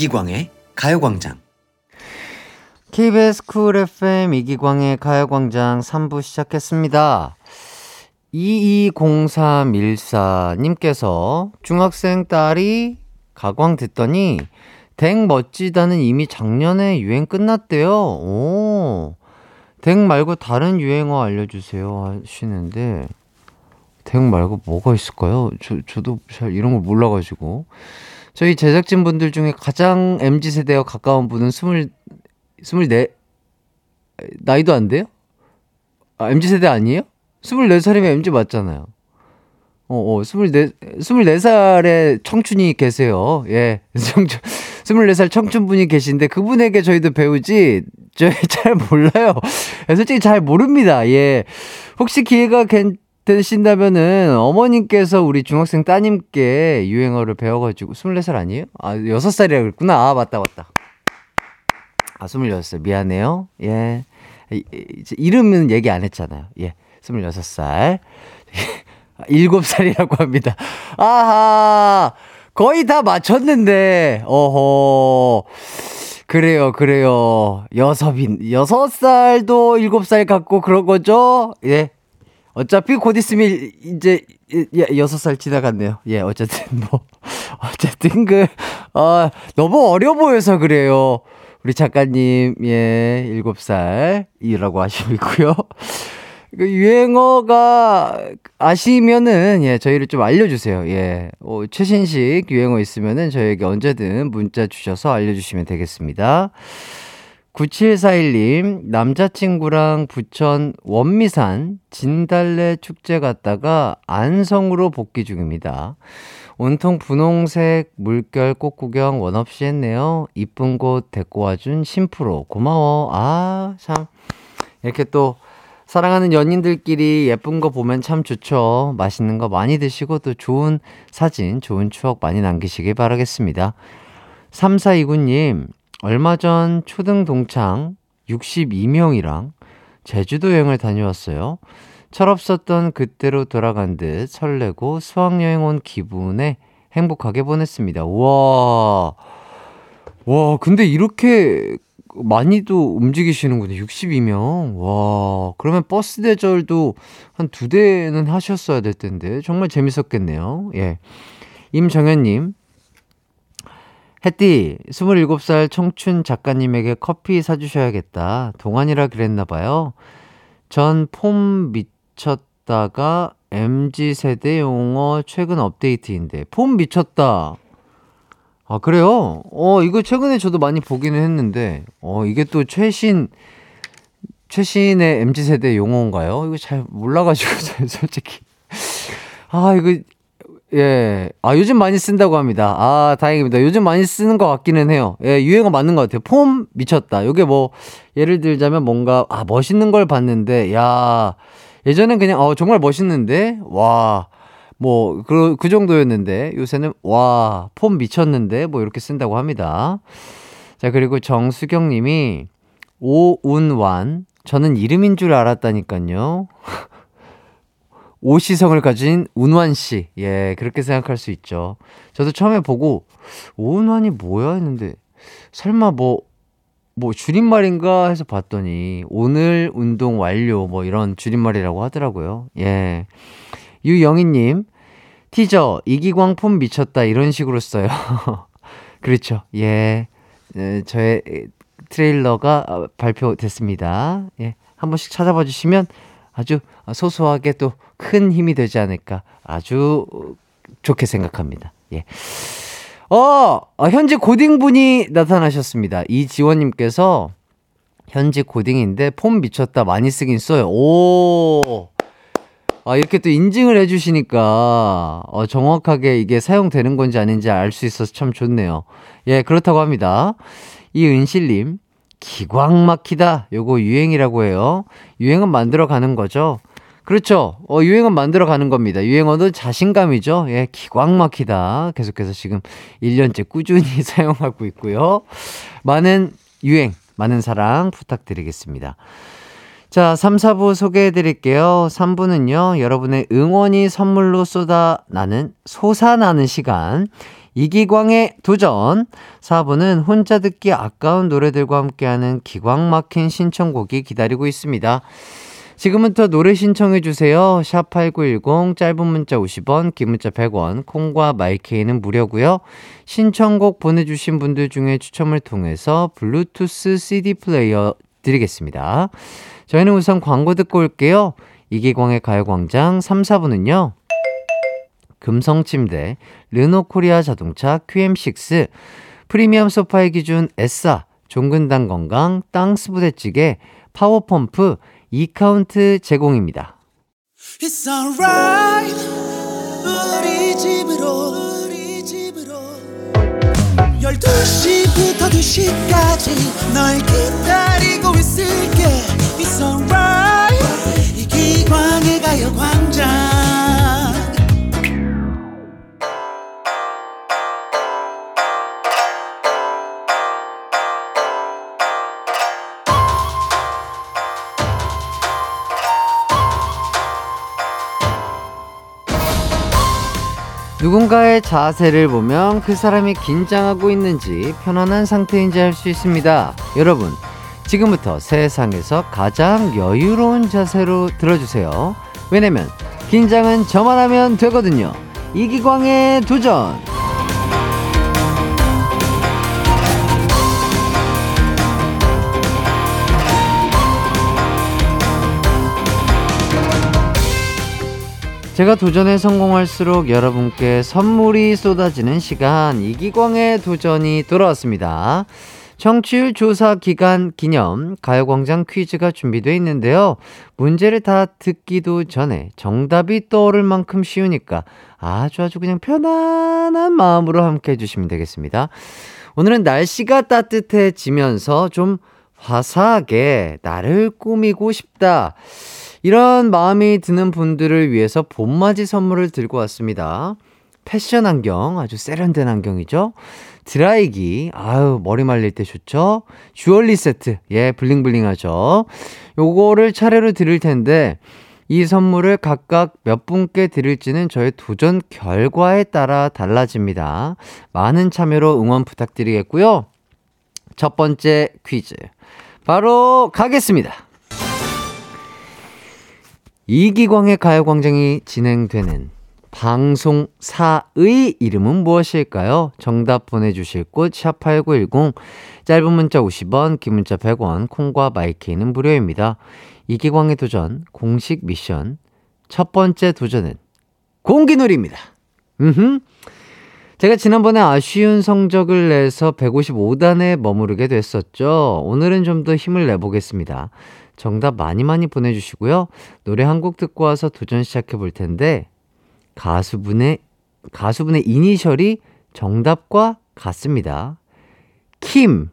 이기광의 가요광장. KBS 쿨 FM 이기광의 가요광장 3부 시작했습니다. 220314님께서 중학생 딸이 가광 듣더니 댕 멋지다는 이미 작년에 유행 끝났대요. 오. 댕 말고 다른 유행어 알려주세요 하시는데 댕 말고 뭐가 있을까요? 저, 저도 잘 이런 걸 몰라가지고 저희 제작진 분들 중에 가장 MZ 세대와 가까운 분은 스물 스물네 나이도 안 돼요? 아, MZ 세대 아니에요? 스물네 살이면 MZ 맞잖아요. 어, 어, 스물네 스물네 살의 청춘이 계세요. 예, 청춘 스물네 살 청춘분이 계신데 그분에게 저희도 배우지 저희 잘 몰라요. 솔직히 잘 모릅니다. 예, 혹시 기회가 괜 되신다면은 어머님께서 우리 중학생 따님께 유행어를 배워가지고 24살 아니에요? 아 6살이라 그랬구나. 아 맞다 맞다. 아 26살. 미안해요. 예. 이름은 얘기 안 했잖아요. 예. 26살. 7살이라고 합니다. 아하! 거의 다 맞췄는데. 어허. 그래요, 그래요. 여섯인, 여섯 살도 일곱 살 같고 그런 거죠? 예. 어차피 곧 있으면 이제 예, 여섯 살 지나갔네요. 예, 어쨌든 뭐 어쨌든 그 어, 너무 어려 보여서 그래요. 우리 작가님 예, 일곱 살이라고 하시고 있고요. 그 유행어가 아시면은 예, 저희를 좀 알려 주세요. 예. 어, 최신식 유행어 있으면은 저에게 언제든 문자 주셔서 알려 주시면 되겠습니다. 9741님, 남자친구랑 부천 원미산 진달래 축제 갔다가 안성으로 복귀 중입니다. 온통 분홍색 물결 꽃 구경 원 없이 했네요. 이쁜 곳 데리고 와준 심프로 고마워. 아, 참. 이렇게 또 사랑하는 연인들끼리 예쁜 거 보면 참 좋죠. 맛있는 거 많이 드시고 또 좋은 사진, 좋은 추억 많이 남기시길 바라겠습니다. 3429님, 얼마 전 초등 동창 62명이랑 제주도 여행을 다녀왔어요. 철없었던 그때로 돌아간 듯 설레고 수학여행 온 기분에 행복하게 보냈습니다. 와, 와, 근데 이렇게 많이도 움직이시는군요. 62명. 와, 그러면 버스 대절도 한 두 대는 하셨어야 될 텐데. 정말 재밌었겠네요. 예. 임정현님. 햇띠, 27살 청춘 작가님에게 커피 사주셔야겠다. 동안이라 그랬나봐요. 전 폼 미쳤다가 MG세대 용어 최근 업데이트인데. 폼 미쳤다. 아, 그래요? 어, 이거 최근에 저도 많이 보기는 했는데, 어, 이게 또 최신, 최신의 MZ세대 용어인가요? 이거 잘 몰라가지고, 솔직히. 아, 이거, 예. 아, 요즘 많이 쓴다고 합니다. 아, 다행입니다. 요즘 많이 쓰는 것 같기는 해요. 예, 유행어 맞는 것 같아요. 폼 미쳤다. 요게 뭐, 예를 들자면 뭔가, 아, 멋있는 걸 봤는데, 야, 예전엔 그냥, 어, 정말 멋있는데, 와, 뭐, 그, 그 정도였는데, 요새는, 와, 폼 미쳤는데, 뭐, 이렇게 쓴다고 합니다. 자, 그리고 정수경 님이, 오운완, 저는 이름인 줄 알았다니까요. 오시성을 가진 운완 씨. 예, 그렇게 생각할 수 있죠. 저도 처음에 보고, 오운완이 뭐야? 했는데, 설마 뭐, 뭐 줄임말인가 해서 봤더니, 오늘 운동 완료, 뭐 이런 줄임말이라고 하더라고요. 예. 유영희 님, 티저, 이기광 폼 미쳤다, 이런 식으로 써요. 그렇죠. 예. 예, 저의 트레일러가 발표됐습니다. 예. 한 번씩 찾아봐 주시면 아주 소소하게 또 큰 힘이 되지 않을까. 아주 좋게 생각합니다. 예. 어, 어 현재 고딩분이 나타나셨습니다. 이지원님께서 현재 고딩인데 폼 미쳤다 많이 쓰긴 써요. 오. 아, 이렇게 또 인증을 해주시니까, 어, 정확하게 이게 사용되는 건지 아닌지 알 수 있어서 참 좋네요. 예, 그렇다고 합니다. 이은실님, 기광 막히다. 요거 유행이라고 해요. 유행은 만들어 가는 거죠. 그렇죠. 어, 유행은 만들어 가는 겁니다. 유행어도 자신감이죠. 예, 기광 막히다. 계속해서 지금 1년째 꾸준히 사용하고 있고요. 많은 유행, 많은 사랑 부탁드리겠습니다. 자, 3, 4부 소개해 드릴게요. 3부는요, 여러분의 응원이 선물로 쏟아 나는, 솟아나는 시간. 이기광의 도전. 4부는 혼자 듣기 아까운 노래들과 함께하는 기광 막힌 신청곡이 기다리고 있습니다. 지금부터 노래 신청해 주세요. 샵8910 짧은 문자 50원, 긴 문자 100원, 콩과 마이케이는 무료고요. 신청곡 보내 주신 분들 중에 추첨을 통해서 블루투스 CD 플레이어 드리겠습니다. 저희는 우선 광고 듣고 올게요. 이기광의 가요광장 3, 4부는요. 금성침대, 르노코리아 자동차 QM6, 프리미엄 소파의 기준 에싸, 종근당 건강, 땅스 부대찌개, 파워펌프, 이카운트 제공입니다. It's alright. 우리 집으로 우리 집으로. 12시부터 2시까지 널 기다리고 있을게. It's alright. 이기광의 가요광장 누군가의 자세를 보면 그 사람이 긴장하고 있는지 편안한 상태인지 알 수 있습니다. 여러분, 지금부터 세상에서 가장 여유로운 자세로 들어주세요. 왜냐면 긴장은 저만 하면 되거든요. 이기광의 도전! 제가 도전에 성공할수록 여러분께 선물이 쏟아지는 시간 이기광의 도전이 돌아왔습니다. 청취율 조사 기간 기념 가요광장 퀴즈가 준비되어 있는데요. 문제를 다 듣기도 전에 정답이 떠오를 만큼 쉬우니까 아주 아주 그냥 편안한 마음으로 함께 해주시면 되겠습니다. 오늘은 날씨가 따뜻해지면서 좀 화사하게 나를 꾸미고 싶다. 이런 마음이 드는 분들을 위해서 봄맞이 선물을 들고 왔습니다. 패션 안경, 아주 세련된 안경이죠. 드라이기, 아유, 머리 말릴 때 좋죠. 주얼리 세트, 예, 블링블링하죠. 요거를 차례로 드릴 텐데, 이 선물을 각각 몇 분께 드릴지는 저의 도전 결과에 따라 달라집니다. 많은 참여로 응원 부탁드리겠고요. 첫 번째 퀴즈. 바로 가겠습니다. 이기광의 가요광장이 진행되는 방송사의 이름은 무엇일까요? 정답 보내주실 곳, 샵8910, 짧은 문자 50원, 긴 문자 100원, 콩과 마이케이는 무료입니다. 이기광의 도전, 공식 미션. 첫 번째 도전은 공기놀이입니다. 음흠. 제가 지난번에 아쉬운 성적을 내서 155단에 머무르게 됐었죠. 오늘은 좀 더 힘을 내보겠습니다. 정답 많이 많이 보내주시고요. 노래 한 곡 듣고 와서 도전 시작해 볼 텐데, 가수분의, 가수분의 이니셜이 정답과 같습니다. 킴,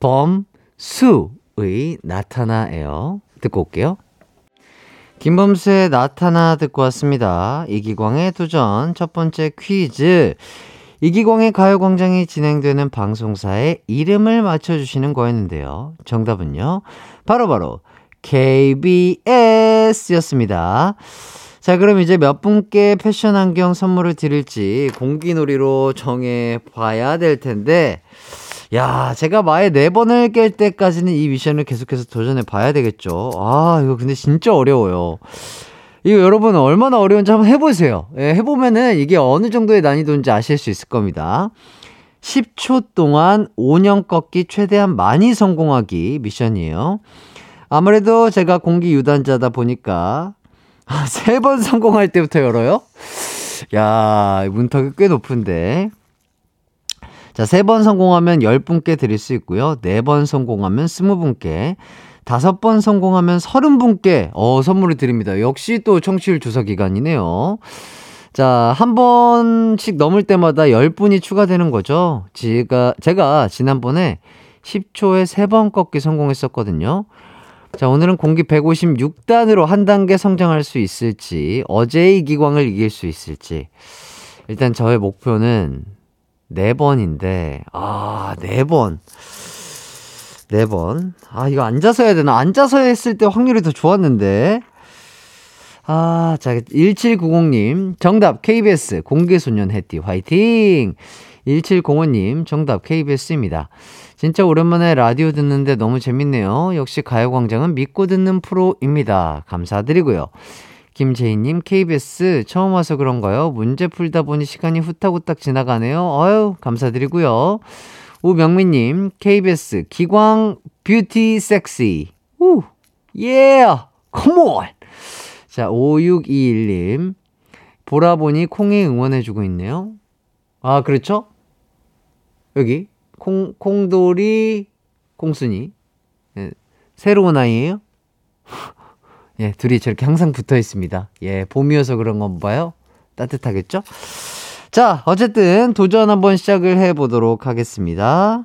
범, 수의 나타나예요. 듣고 올게요. 김범수의 나타나 듣고 왔습니다. 이기광의 도전 첫 번째 퀴즈. 이기광의 가요광장이 진행되는 방송사의 이름을 맞춰주시는 거였는데요. 정답은요. 바로바로 KBS였습니다. 자, 그럼 이제 몇 분께 패션 안경 선물을 드릴지 공기놀이로 정해 봐야 될 텐데, 야, 제가 마에 네 번을 깰 때까지는 이 미션을 계속해서 도전해 봐야 되겠죠. 아, 이거 근데 진짜 어려워요. 이거 여러분 얼마나 어려운지 한번 해보세요. 예, 해보면은 이게 어느 정도의 난이도인지 아실 수 있을 겁니다. 10초 동안 5년 꺾기 최대한 많이 성공하기 미션이에요. 아무래도 제가 공기 유단자다 보니까 아, 세번 성공할 때부터 열어요? 야, 문턱이 꽤 높은데. 자, 세 번 성공하면 10분께 드릴 수 있고요. 네 번 성공하면 20분께, 다섯 번 성공하면 30분께 어, 선물을 드립니다. 역시 또 청취율 조사 기간이네요. 자, 한 번씩 넘을 때마다 10분이 추가되는 거죠. 제가, 제가 지난번에 10초에 3번 꺾기 성공했었거든요. 자, 오늘은 공기 156단으로 한 단계 성장할 수 있을지, 어제의 기광을 이길 수 있을지. 일단 저의 목표는 4번인데, 아, 4번. 4번. 아, 이거 앉아서 해야 되나? 앉아서 했을 때 확률이 더 좋았는데. 아, 자, 1790님. 정답, KBS. 공개소년 해띠 화이팅! 1705님. 정답, KBS입니다. 진짜 오랜만에 라디오 듣는데 너무 재밌네요. 역시 가요광장은 믿고 듣는 프로입니다. 감사드리고요. 김재희님, KBS 처음 와서 그런가요? 문제 풀다 보니 시간이 후딱후딱 지나가네요. 어유 감사드리고요. 우명민님, KBS 기광 뷰티 섹시. 우, 예, 컴온! 자, 5621님, 보라 보니 콩이 응원해주고 있네요. 아, 그렇죠? 여기, 콩, 콩돌이, 콩순이. 예, 새로운 아이예요 예, 둘이 저렇게 항상 붙어 있습니다. 예, 봄이어서 그런 건 봐요. 따뜻하겠죠? 자, 어쨌든 도전 한번 시작을 해 보도록 하겠습니다.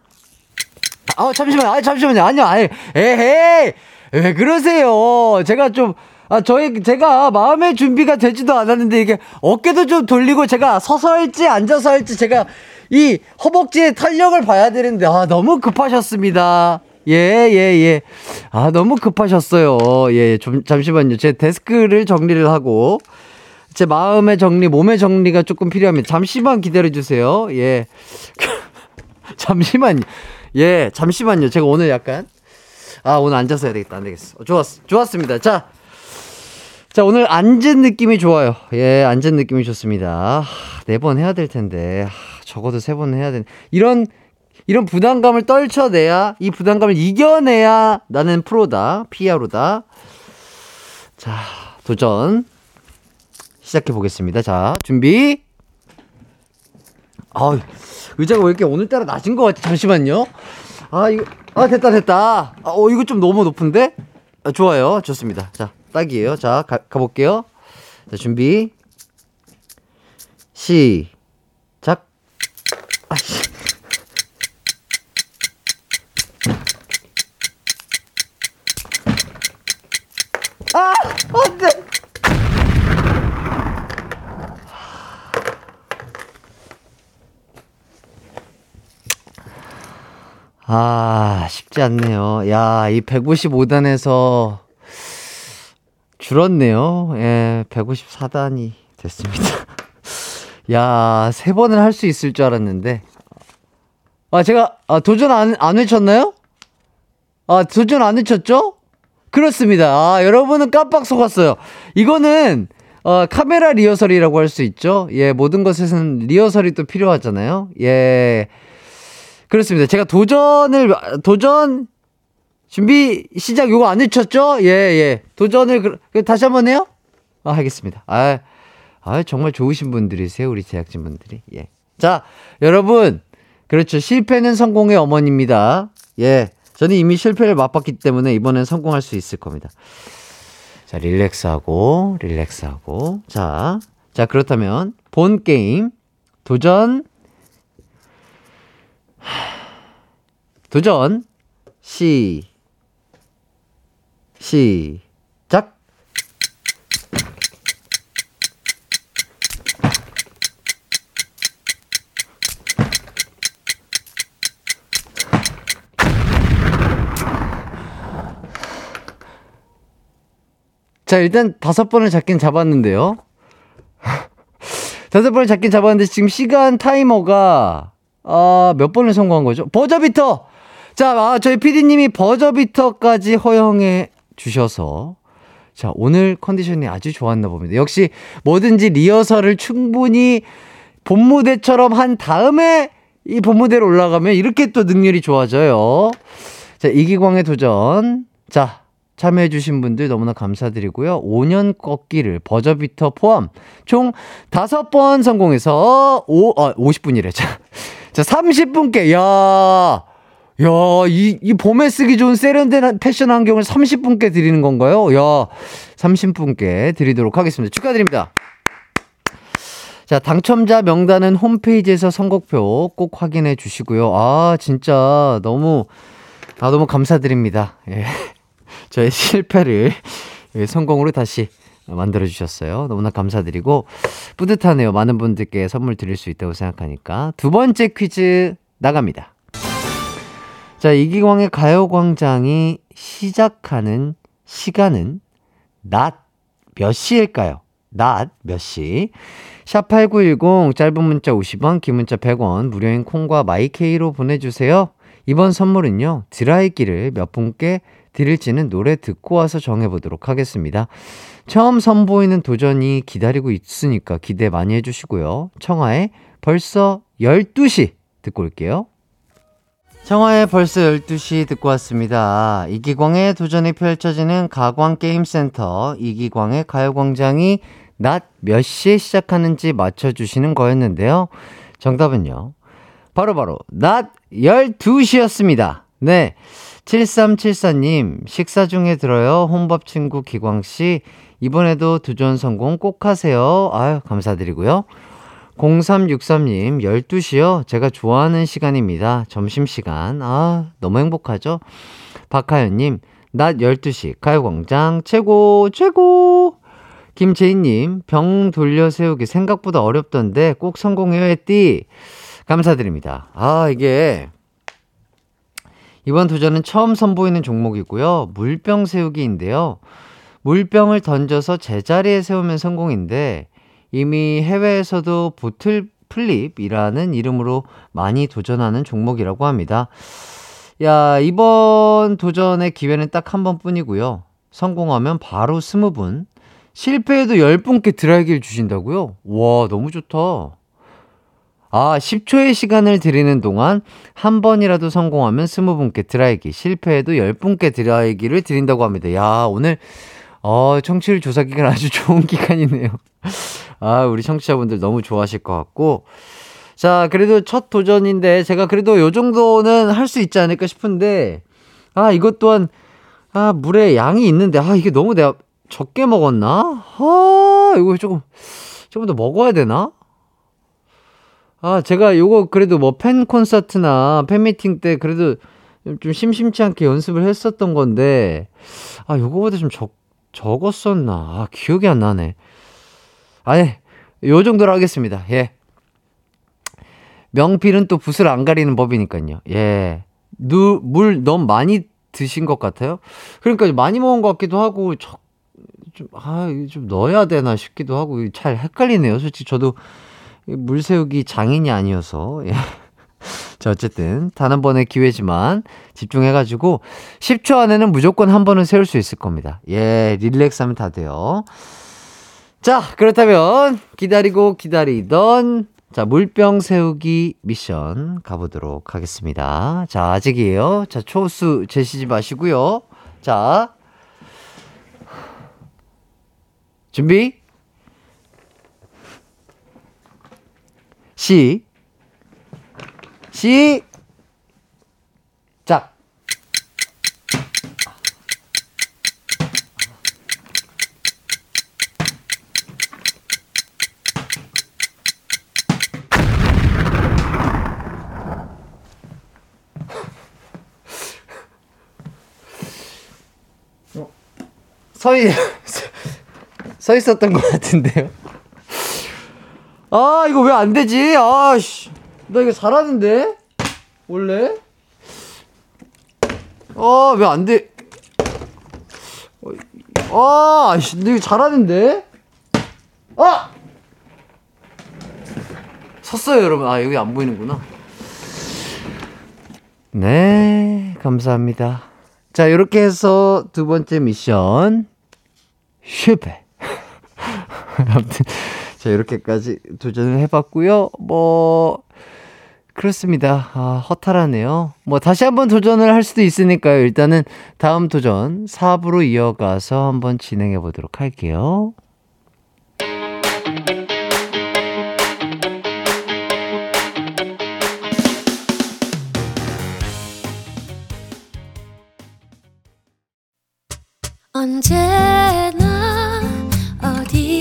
아, 잠시만요. 아, 잠시만요. 아니요. 아니, 에헤이. 왜 그러세요? 제가 좀 아, 저희, 제가 마음의 준비가 되지도 않았는데, 이게 어깨도 좀 돌리고, 제가 서서 할지, 앉아서 할지, 제가 이 허벅지의 탄력을 봐야 되는데, 아, 너무 급하셨습니다. 예, 예, 예. 아, 너무 급하셨어요. 예, 좀, 잠시만요. 제 데스크를 정리를 하고, 제 마음의 정리, 몸의 정리가 조금 필요합니다. 잠시만 기다려주세요. 예. 잠시만요. 예, 잠시만요. 제가 오늘 약간, 아, 오늘 앉아서 해야 되겠다. 안 되겠어. 좋았, 좋았습니다. 자. 자, 오늘 앉은 느낌이 좋아요. 예, 앉은 느낌이 좋습니다. 네 번 해야 될 텐데. 적어도 세 번 해야 되는. 이런, 이런 부담감을 떨쳐내야, 이 부담감을 이겨내야 나는 프로다. 피아로다. 자, 도전. 시작해 보겠습니다. 자, 준비. 아 의자가 왜 이렇게 오늘따라 낮은 것 같지? 잠시만요. 아, 이거, 아, 됐다, 됐다. 아, 어, 이거 좀 너무 높은데? 아, 좋아요. 좋습니다. 자, 딱이에요. 자, 가, 가볼게요. 자, 준비. 시작. 아이씨. 아, 안 돼. 아, 쉽지 않네요. 야, 이 155단에서 줄었네요. 예, 154단이 됐습니다. 야, 세 번을 할 수 있을 줄 알았는데. 아, 제가, 아, 도전 안, 안 외쳤나요? 아, 도전 안 외쳤죠? 그렇습니다. 아, 여러분은 깜빡 속았어요. 이거는, 어, 카메라 리허설이라고 할 수 있죠? 예, 모든 것에서는 리허설이 또 필요하잖아요? 예. 그렇습니다. 제가 도전을, 도전, 준비, 시작, 요거 안 외쳤죠? 예, 예. 도전을, 그, 그 다시 한번 해요? 아, 하겠습니다. 아, 아, 정말 좋으신 분들이세요, 우리 제작진 분들이. 예. 자, 여러분. 그렇죠. 실패는 성공의 어머니입니다. 예. 저는 이미 실패를 맛봤기 때문에 이번엔 성공할 수 있을 겁니다. 자, 릴렉스하고, 릴렉스하고. 자, 자, 그렇다면, 본 게임, 도전, 도전, 시, 시작! 자, 일단 다섯 번을 잡긴 잡았는데요. 다섯 번을 잡긴 잡았는데 지금 시간 타이머가 아, 몇 번을 성공한 거죠? 버저비터! 자, 아, 저희 PD님이 버저비터까지 허용해 주셔서 자, 오늘 컨디션이 아주 좋았나 봅니다. 역시 뭐든지 리허설을 충분히 본 무대처럼 한 다음에 이 본 무대로 올라가면 이렇게 또 능률이 좋아져요. 자, 이기광의 도전. 자, 참여해주신 분들 너무나 감사드리고요. 5년 꺾기를 버저비터 포함 총 5번 성공해서 5, 아, 50분이래. 자, 자 30분께, 야 야, 이, 이 봄에 쓰기 좋은 세련된 패션 안경을 30분께 드리는 건가요? 야, 30분께 드리도록 하겠습니다. 축하드립니다. 자, 당첨자 명단은 홈페이지에서 선곡표 꼭 확인해 주시고요. 아, 진짜 너무, 아, 너무 감사드립니다. 예. 저의 실패를 성공으로 다시 만들어 주셨어요. 너무나 감사드리고 뿌듯하네요. 많은 분들께 선물 드릴 수 있다고 생각하니까 두 번째 퀴즈 나갑니다. 자, 이기광의 가요광장이 시작하는 시간은 낮 몇 시일까요? 낮 몇 시? 샵8910 짧은 문자 50원, 긴 문자 100원, 무료인 콩과 마이케이로 보내주세요. 이번 선물은요, 드라이기를 몇 분께 드릴지는 노래 듣고 와서 정해보도록 하겠습니다. 처음 선보이는 도전이 기다리고 있으니까 기대 많이 해주시고요. 청하의 벌써 12시 듣고 올게요. 청하의 벌써 12시 듣고 왔습니다. 이기광의 도전이 펼쳐지는 가광게임센터 이기광의 가요광장이 낮 몇 시에 시작하는지 맞춰주시는 거였는데요. 정답은요. 바로바로 바로 낮 12시였습니다. 네. 7374님, 식사 중에 들어요. 혼밥 친구 기광씨. 이번에도 두전 성공 꼭 하세요. 아유, 감사드리고요. 0363님, 12시요? 제가 좋아하는 시간입니다. 점심시간. 아, 너무 행복하죠? 박하연님, 낮 12시, 가요광장, 최고, 최고! 김재인님, 병 돌려 세우기 생각보다 어렵던데 꼭 성공해야 했디. 감사드립니다. 아, 이게, 이번 도전은 처음 선보이는 종목이고요. 물병 세우기인데요. 물병을 던져서 제자리에 세우면 성공인데 이미 해외에서도 bottle flip이라는 이름으로 많이 도전하는 종목이라고 합니다. 야, 이번 도전의 기회는 딱 한 번뿐이고요. 성공하면 바로 스무 분, 실패해도 10분께 드라이기를 주신다고요? 와, 너무 좋다. 아, 10초의 시간을 드리는 동안 한 번이라도 성공하면 20분께 드라이기, 실패해도 10분께 드라이기를 드린다고 합니다. 야, 오늘, 어, 청취율 조사 기간 아주 좋은 기간이네요. 아, 우리 청취자분들 너무 좋아하실 것 같고. 자, 그래도 첫 도전인데, 제가 그래도 요 정도는 할 수 있지 않을까 싶은데, 아, 이것 또한, 아, 물에 양이 있는데, 아, 이게 너무 내가 적게 먹었나? 아, 이거 조금, 조금 더 먹어야 되나? 아, 제가 요거 그래도 뭐 팬 콘서트나 팬미팅 때 그래도 좀 심심치 않게 연습을 했었던 건데, 아, 요거보다 좀 적, 적었었나? 아, 기억이 안 나네. 아니, 요 정도로 하겠습니다. 예. 명필은 또 붓을 안 가리는 법이니까요. 예. 누, 물 너무 많이 드신 것 같아요. 그러니까 많이 먹은 것 같기도 하고, 저, 좀, 아, 좀 넣어야 되나 싶기도 하고, 잘 헷갈리네요. 솔직히 저도 물 세우기 장인이 아니어서. 예. 자, 어쨌든, 단 한 번의 기회지만 집중해가지고 10초 안에는 무조건 한 번은 세울 수 있을 겁니다. 예, 릴렉스 하면 다 돼요. 자, 그렇다면 기다리고 기다리던 자, 물병 세우기 미션 가보도록 하겠습니다. 자, 아직이에요. 자, 초수 재시지 마시고요. 자, 준비. 시, 시, 서, 있, 서 있었던 것 같은데요. 아, 이거 왜 안 되지? 아, 씨. 나 이거 잘하는데? 원래? 아, 왜 안 돼? 아, 씨, 나 이거 잘하는데? 아! 섰어요, 여러분. 아, 여기 안 보이는구나. 네, 감사합니다. 자, 이렇게 해서 두 번째 미션 실패. 아무튼 자, 이렇게까지 도전을 해봤고요. 뭐 그렇습니다. 아, 허탈하네요. 뭐 다시 한번 도전을 할 수도 있으니까요. 일단은 다음 도전 4부로 이어가서 한번 진행해 보도록 할게요. 언제나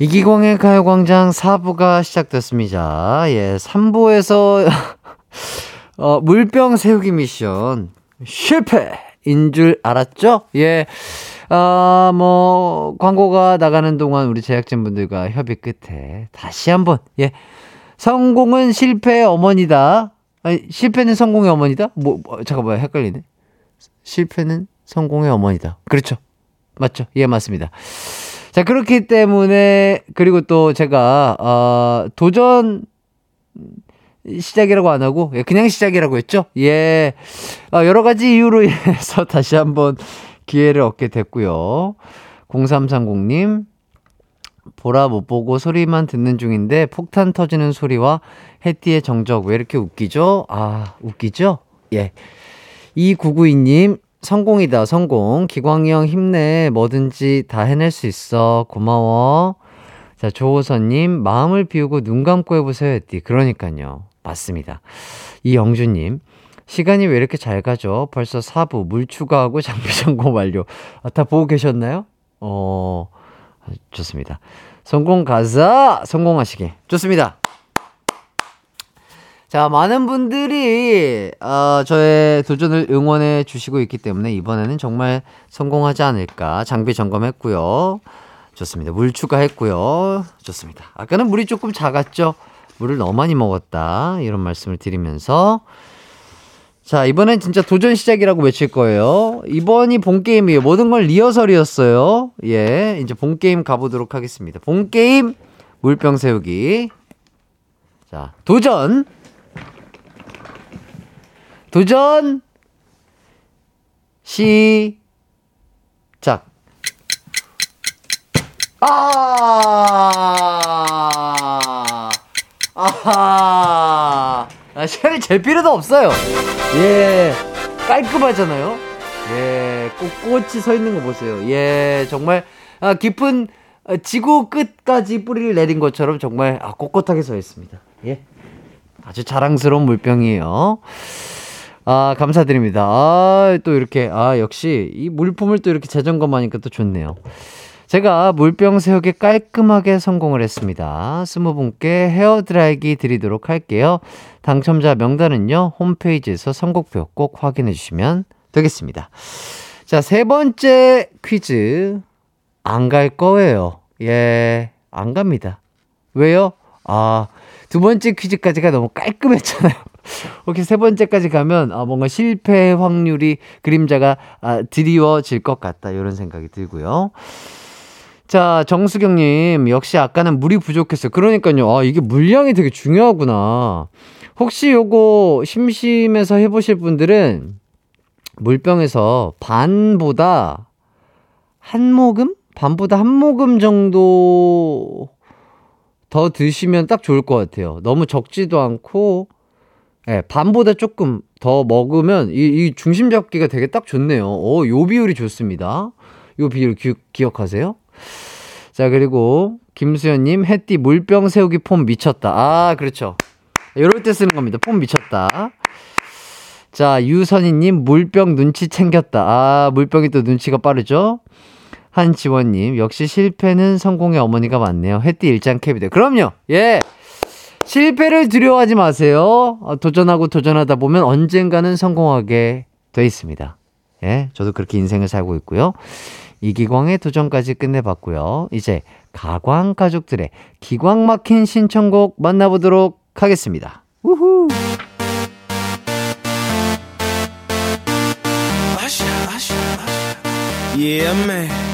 이기광의 가요광장 4부가 시작됐습니다. 예, 3부에서 어, 물병 세우기 미션 실패인 줄 알았죠? 예. 아, 뭐, 광고가 나가는 동안 우리 제작진분들과 협의 끝에 다시 한 번, 예. 성공은 실패의 어머니다. 아니, 실패는 성공의 어머니다? 뭐, 뭐 잠깐만, 헷갈리네. 실패는 성공의 어머니다. 그렇죠. 맞죠? 예, 맞습니다. 자, 그렇기 때문에, 그리고 또 제가, 어, 도전 시작이라고 안 하고, 예, 그냥 시작이라고 했죠? 예. 어, 여러 가지 이유로 인해서 다시 한번 기회를 얻게 됐고요. 0330님, 보라 못 보고 소리만 듣는 중인데 폭탄 터지는 소리와 해띠의 정적 왜 이렇게 웃기죠? 아, 웃기죠? 예. 2992님, 성공이다, 성공. 기광이 형 힘내. 뭐든지 다 해낼 수 있어. 고마워. 자, 조호선님, 마음을 비우고 눈 감고 해보세요. 했디. 그러니까요. 맞습니다. 이영주님, 시간이 왜 이렇게 잘 가죠? 벌써 4부, 물 추가하고 장비 점검 완료. 아, 다 보고 계셨나요? 어, 좋습니다. 성공 가자! 성공하시게. 좋습니다. 자, 많은 분들이, 어, 저의 도전을 응원해 주시고 있기 때문에 이번에는 정말 성공하지 않을까. 장비 점검했고요. 좋습니다. 물 추가했고요. 좋습니다. 아까는 물이 조금 작았죠? 물을 너무 많이 먹었다. 이런 말씀을 드리면서. 자, 이번엔 진짜 도전 시작이라고 외칠 거예요. 이번이 본게임이에요. 모든 건 리허설이었어요. 예, 이제 본게임 가보도록 하겠습니다. 본게임, 물병 세우기. 자, 도전! 도전 시작. 아, 아하. 아, 시간을 잴 필요도 없어요. 예, 깔끔하잖아요. 예, 꽃, 꽃이 서 있는 거 보세요. 예, 정말, 아, 깊은 아, 지구 끝까지 뿌리를 내린 것처럼 정말, 아, 꼿꼿하게 서 있습니다. 예. 아주 자랑스러운 물병이에요. 아, 감사드립니다. 아, 또 이렇게, 아, 역시 이 물품을 또 이렇게 재점검 하니까 또 좋네요. 제가 물병 세우기 깔끔하게 성공을 했습니다. 스무 분께 헤어 드라이기 드리도록 할게요. 당첨자 명단은요, 홈페이지에서 선곡표 꼭 확인해 주시면 되겠습니다. 자, 세 번째 퀴즈. 안 갈 거예요. 예, 안 갑니다. 왜요? 아, 두 번째 퀴즈까지가 너무 깔끔했잖아요. 이렇게 세 번째까지 가면 아, 뭔가 실패 확률이 그림자가 아, 드리워질 것 같다. 이런 생각이 들고요. 자, 정수경님, 역시 아까는 물이 부족했어요. 그러니까요. 아, 이게 물량이 되게 중요하구나. 혹시 요거 심심해서 해보실 분들은 물병에서 반보다 한 모금? 반보다 한 모금 정도 더 드시면 딱 좋을 것 같아요. 너무 적지도 않고, 예, 네, 반보다 조금 더 먹으면 이, 이 중심 잡기가 되게 딱 좋네요. 오, 요 비율이 좋습니다. 요 비율 기, 기억하세요? 자, 그리고 김수현님, 햇띠 물병 세우기 폼 미쳤다. 아, 그렇죠. 이럴 때 쓰는 겁니다. 폼 미쳤다. 자, 유선희님, 물병 눈치 챙겼다. 아, 물병이 또 눈치가 빠르죠? 한지원님, 역시 실패는 성공의 어머니가 맞네요. 햇띠 일장 캡이다. 그럼요! 예! 실패를 두려워하지 마세요. 어, 도전하고 도전하다 보면 언젠가는 성공하게 돼 있습니다. 예, 저도 그렇게 인생을 살고 있고요. 이기광의 도전까지 끝내봤고요. 이제 가광 가족들의 기광 막힌 신청곡 만나보도록 하겠습니다. 우후! Yeah, man.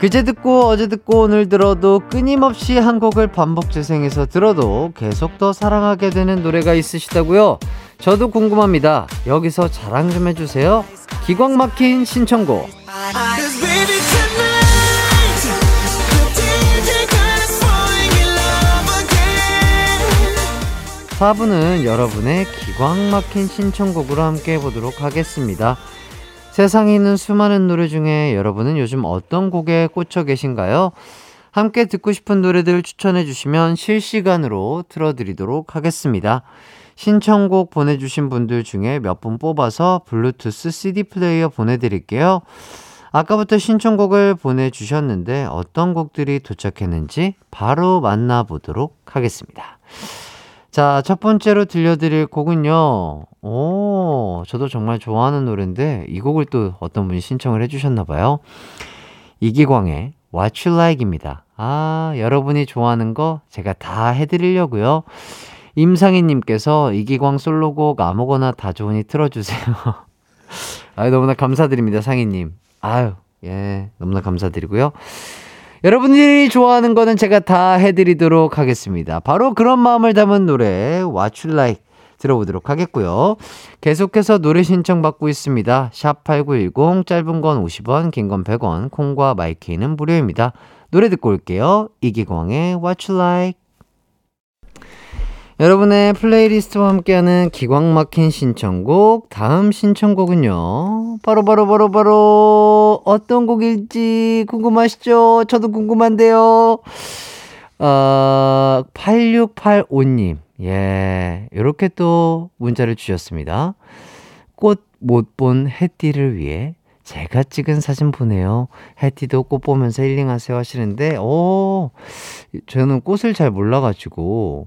그제 듣고 어제 듣고 오늘 들어도 끊임없이 한 곡을 반복 재생해서 들어도 계속 더 사랑하게 되는 노래가 있으시다고요? 저도 궁금합니다. 여기서 자랑 좀 해주세요. 기광 막힌 신청곡. 4부는 여러분의 기광 막힌 신청곡으로 함께 해보도록 하겠습니다. 세상에 있는 수많은 노래 중에 여러분은 요즘 어떤 곡에 꽂혀 계신가요? 함께 듣고 싶은 노래들 추천해 주시면 실시간으로 틀어드리도록 하겠습니다. 신청곡 보내주신 분들 중에 몇 분 뽑아서 블루투스 CD 플레이어 보내드릴게요. 아까부터 신청곡을 보내주셨는데 어떤 곡들이 도착했는지 바로 만나보도록 하겠습니다. 자, 첫 번째로 들려드릴 곡은요. 오, 저도 정말 좋아하는 노래인데 이 곡을 또 어떤 분이 신청을 해주셨나 봐요. 이기광의 What You Like입니다. 아, 여러분이 좋아하는 거 제가 다 해드리려고요. 임상희님께서 이기광 솔로곡 아무거나 다 좋으니 틀어주세요. 아유, 너무나 감사드립니다, 상희님. 아유, 예, 너무나 감사드리고요. 여러분들이 좋아하는 거는 제가 다 해드리도록 하겠습니다. 바로 그런 마음을 담은 노래 What You Like 들어보도록 하겠고요. 계속해서 노래 신청 받고 있습니다. 샵 8910 짧은 건 50원 긴 건 100원 콩과 마이케이는 무료입니다. 노래 듣고 올게요. 이기광의 What You Like 여러분의 플레이리스트와 함께하는 기광 막힌 신청곡 다음 신청곡은요 바로 바로 바로 바로 어떤 곡일지 궁금하시죠? 저도 궁금한데요 어, 8685님 예 이렇게 또 문자를 주셨습니다 꽃 못 본 해띠를 위해 제가 찍은 사진 보내요. 해띠도 꽃 보면서 힐링하세요 하시는데, 오, 저는 꽃을 잘 몰라가지고,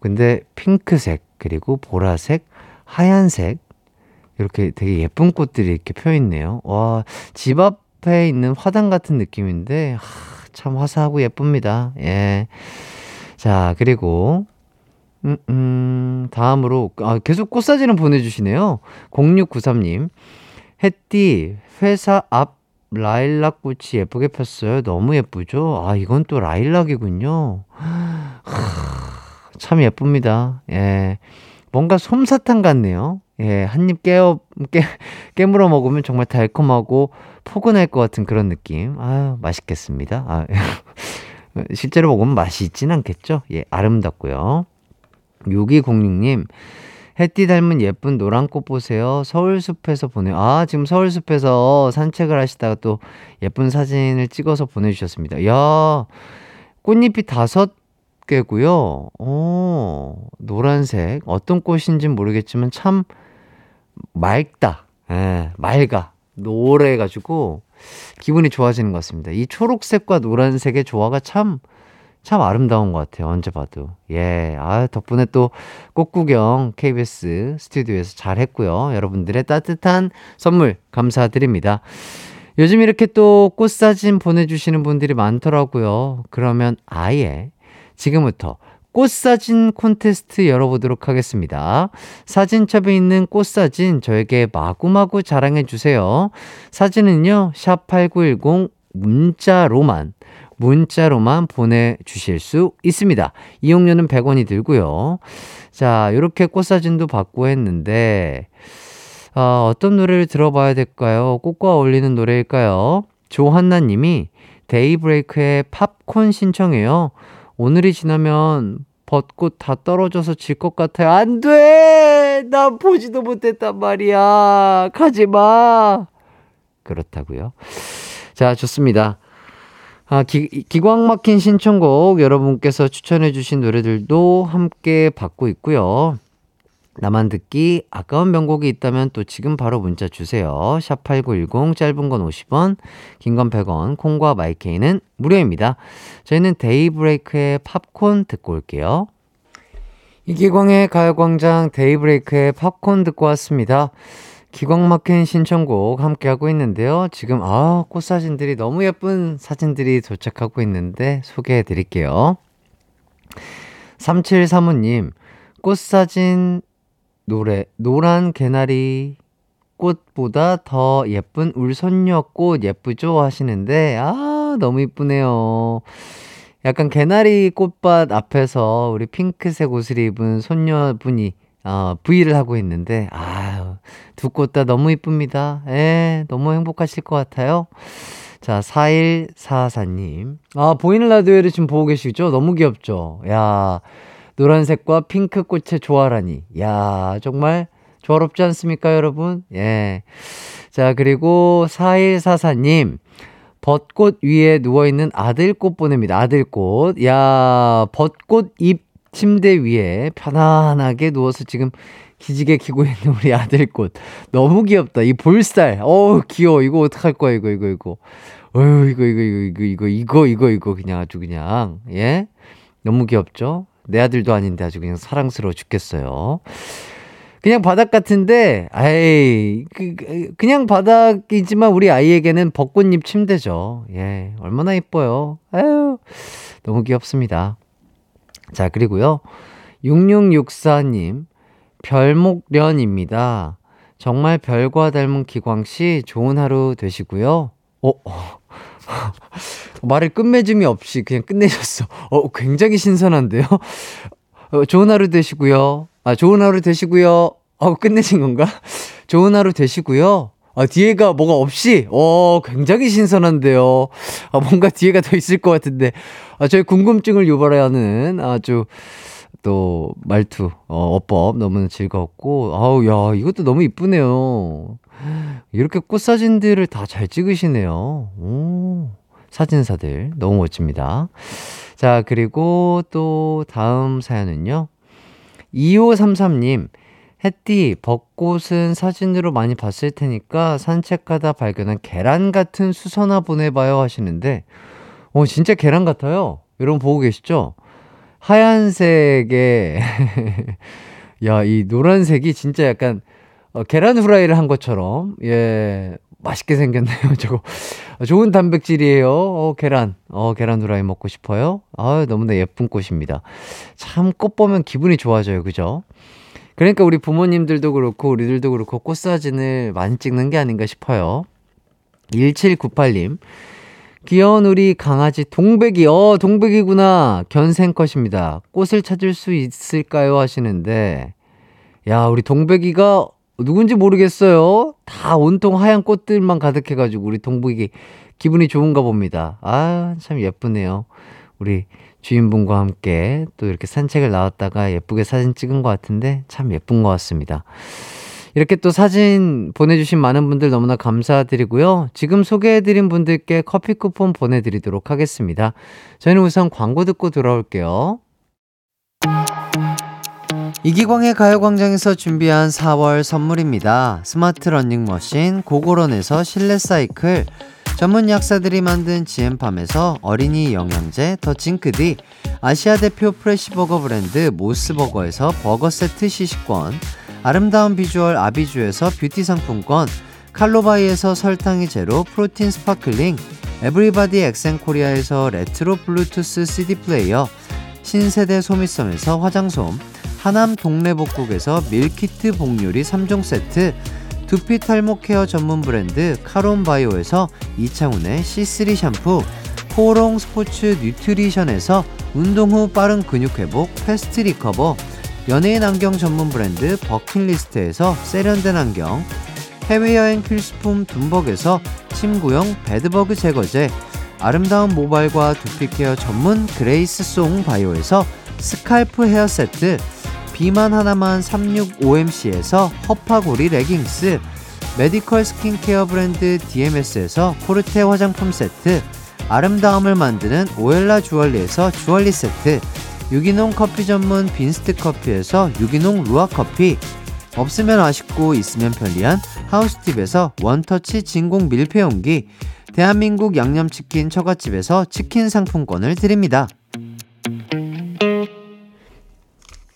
근데 핑크색, 그리고 보라색, 하얀색, 이렇게 되게 예쁜 꽃들이 이렇게 펴 있네요. 와, 집 앞에 있는 화단 같은 느낌인데, 하, 참 화사하고 예쁩니다. 예. 자, 그리고, 음, 음, 다음으로, 아, 계속 꽃사진을 보내주시네요. 0693님. 햇띠, 회사 앞 라일락 꽃이 예쁘게 폈어요. 너무 예쁘죠? 아, 이건 또 라일락이군요. 하, 참 예쁩니다. 예. 뭔가 솜사탕 같네요. 예, 한 입 깨어, 깨, 깨물어 먹으면 정말 달콤하고 포근할 것 같은 그런 느낌. 아유, 맛있겠습니다. 아, 실제로 먹으면 맛이 있진 않겠죠? 예, 아름답고요. 6206님, 햇띠 닮은 예쁜 노란 꽃 보세요. 서울숲에서 보내, 아, 지금 서울숲에서 산책을 하시다가 또 예쁜 사진을 찍어서 보내주셨습니다. 야 꽃잎이 다섯 개고요. 오, 노란색. 어떤 꽃인지 모르겠지만 참 맑다. 예, 맑아. 노래가지고 기분이 좋아지는 것 같습니다. 이 초록색과 노란색의 조화가 참, 참 아름다운 것 같아요. 언제 봐도. 예. 아, 덕분에 또 꽃구경 KBS 스튜디오에서 잘 했고요. 여러분들의 따뜻한 선물 감사드립니다. 요즘 이렇게 또 꽃사진 보내주시는 분들이 많더라고요. 그러면 아예 지금부터 꽃사진 콘테스트 열어보도록 하겠습니다. 사진첩에 있는 꽃사진 저에게 마구마구 자랑해주세요. 사진은요, 샵8910 문자로만, 문자로만 보내주실 수 있습니다. 이용료는 100원이 들고요. 자, 이렇게 꽃사진도 받고 했는데, 아, 어떤 노래를 들어봐야 될까요? 꽃과 어울리는 노래일까요? 조한나 님이 데이브레이크의 팝콘 신청해요. 오늘이 지나면 벚꽃 다 떨어져서 질 것 같아요. 안 돼! 난 보지도 못했단 말이야. 가지 마! 그렇다고요. 자, 좋습니다. 아, 기, 기광 막힌 신청곡 여러분께서 추천해주신 노래들도 함께 받고 있고요. 나만 듣기 아까운 명곡이 있다면 또 지금 바로 문자 주세요. 샵8910 짧은 건 50원, 긴 건 100원, 콩과 마이케이는 무료입니다. 저희는 데이브레이크의 팝콘 듣고 올게요. 이기광의 가요광장 데이브레이크의 팝콘 듣고 왔습니다. 기광 막힌 신청곡 함께 하고 있는데요. 지금 아, 꽃사진들이 너무 예쁜 사진들이 도착하고 있는데 소개해 드릴게요. 3735님, 꽃사진 노래 노란 개나리 꽃보다 더 예쁜 울손녀 꽃 예쁘죠 하시는데 아 너무 이쁘네요. 약간 개나리 꽃밭 앞에서 우리 핑크색 옷을 입은 손녀분이 어, 브이를 하고 있는데 아유 두 꽃 다 너무 이쁩니다. 예, 너무 행복하실 것 같아요. 자, 4144님. 아, 보이는 라디오를 지금 보고 계시죠? 너무 귀엽죠? 야, 노란색과 핑크 꽃의 조화라니. 야, 정말 조화롭지 않습니까, 여러분? 예. 자, 그리고 4144님. 벚꽃 위에 누워있는 아들꽃 보냅니다. 아들꽃. 야, 벚꽃 잎 침대 위에 편안하게 누워서 지금 기지개 키고 있는 우리 아들꽃. 너무 귀엽다. 이 볼살. 어우, 귀여워. 이거 어떡할 거야, 이거, 이거, 이거. 어휴, 이거, 이거, 이거, 이거, 이거, 이거, 이거, 그냥 아주 그냥. 예? 너무 귀엽죠? 내 아들도 아닌데 아주 그냥 사랑스러워 죽겠어요. 그냥 바닥 같은데, 아이, 그, 그 그냥 바닥이지만 우리 아이에게는 벚꽃잎 침대죠. 예, 얼마나 이뻐요. 아유, 너무 귀엽습니다. 자, 그리고요. 6664님, 별목련입니다. 정말 별과 닮은 기광씨, 좋은 하루 되시고요. 어, 어. 말을 끝맺음이 없이 그냥 끝내셨어. 어, 굉장히 신선한데요? 어, 좋은 하루 되시고요. 아, 좋은 하루 되시고요. 어, 끝내신 건가? 좋은 하루 되시고요. 아, 뒤에가 뭐가 없이, 어, 굉장히 신선한데요. 아, 뭔가 뒤에가 더 있을 것 같은데. 아, 저희 궁금증을 유발하는 아주 또 말투, 어, 어법 너무 즐거웠고, 아우, 야, 이것도 너무 이쁘네요. 이렇게 꽃 사진들을 다 잘 찍으시네요. 오, 사진사들. 너무 멋집니다. 자, 그리고 또 다음 사연은요. 2533님, 햇띠, 벚꽃은 사진으로 많이 봤을 테니까 산책하다 발견한 계란 같은 수선화 보내봐요 하시는데, 어, 진짜 계란 같아요. 여러분 보고 계시죠? 하얀색에, 야, 이 노란색이 진짜 약간, 어, 계란 후라이를 한 것처럼, 예, 맛있게 생겼네요, 저거. 좋은 단백질이에요. 어, 계란. 어, 계란 후라이 먹고 싶어요? 아 너무나 예쁜 꽃입니다. 참, 꽃 보면 기분이 좋아져요, 그죠? 그러니까 우리 부모님들도 그렇고, 우리들도 그렇고, 꽃 사진을 많이 찍는 게 아닌가 싶어요. 1798님. 귀여운 우리 강아지 동백이, 어, 동백이구나. 견생컷입니다. 꽃을 찾을 수 있을까요? 하시는데, 야, 우리 동백이가 누군지 모르겠어요. 다 온통 하얀 꽃들만 가득해가지고 우리 동백이 기분이 좋은가 봅니다. 아, 참 예쁘네요. 우리 주인분과 함께 또 이렇게 산책을 나왔다가 예쁘게 사진 찍은 것 같은데 참 예쁜 것 같습니다. 이렇게 또 사진 보내주신 많은 분들 너무나 감사드리고요. 지금 소개해드린 분들께 커피 쿠폰 보내드리도록 하겠습니다. 저희는 우선 광고 듣고 돌아올게요. 이기광의 가요광장에서 준비한 4월 선물입니다. 스마트 러닝머신, 고고런에서 실내 사이클, 전문 약사들이 만든 지엠팜에서 어린이 영양제 더 징크디, 아시아 대표 프레시버거 브랜드 모스버거에서 버거 세트 시식권, 아름다운 비주얼 아비주에서 뷰티 상품권, 칼로바이에서 설탕이 제로 프로틴 스파클링, 에브리바디 엑센코리아에서 레트로 블루투스 CD 플레이어, 신세대 소미섬에서 화장솜, 하남 동래복국에서 밀키트 복요리 3종 세트, 두피 탈모 care 전문 브랜드 카론바이오에서 이창훈의 C3 샴푸, 포롱 스포츠 뉴트리션에서 운동 후 빠른 근육 회복 패스트 리커버, 연예인 안경 전문 브랜드 버킷리스트에서 세련된 안경, 해외여행 필수품 둠벅에서 침구용 bed bug 제거제, 아름다운 모발과 두피 care 전문 그레이스 송 바이오에서 scalp hair 세트, 비만 하나만 365MC에서 허파고리 레깅스, medical 스킨케어 브랜드 DMS에서 코르테 화장품 세트, 아름다움을 만드는 오엘라 주얼리에서 주얼리 세트, 유기농 커피 전문 빈스트 커피에서 유기농 루아 커피, 없으면 아쉽고 있으면 편리한 하우스팁에서 원터치 진공 밀폐용기, 대한민국 양념치킨 처갓집에서 치킨 상품권을 드립니다.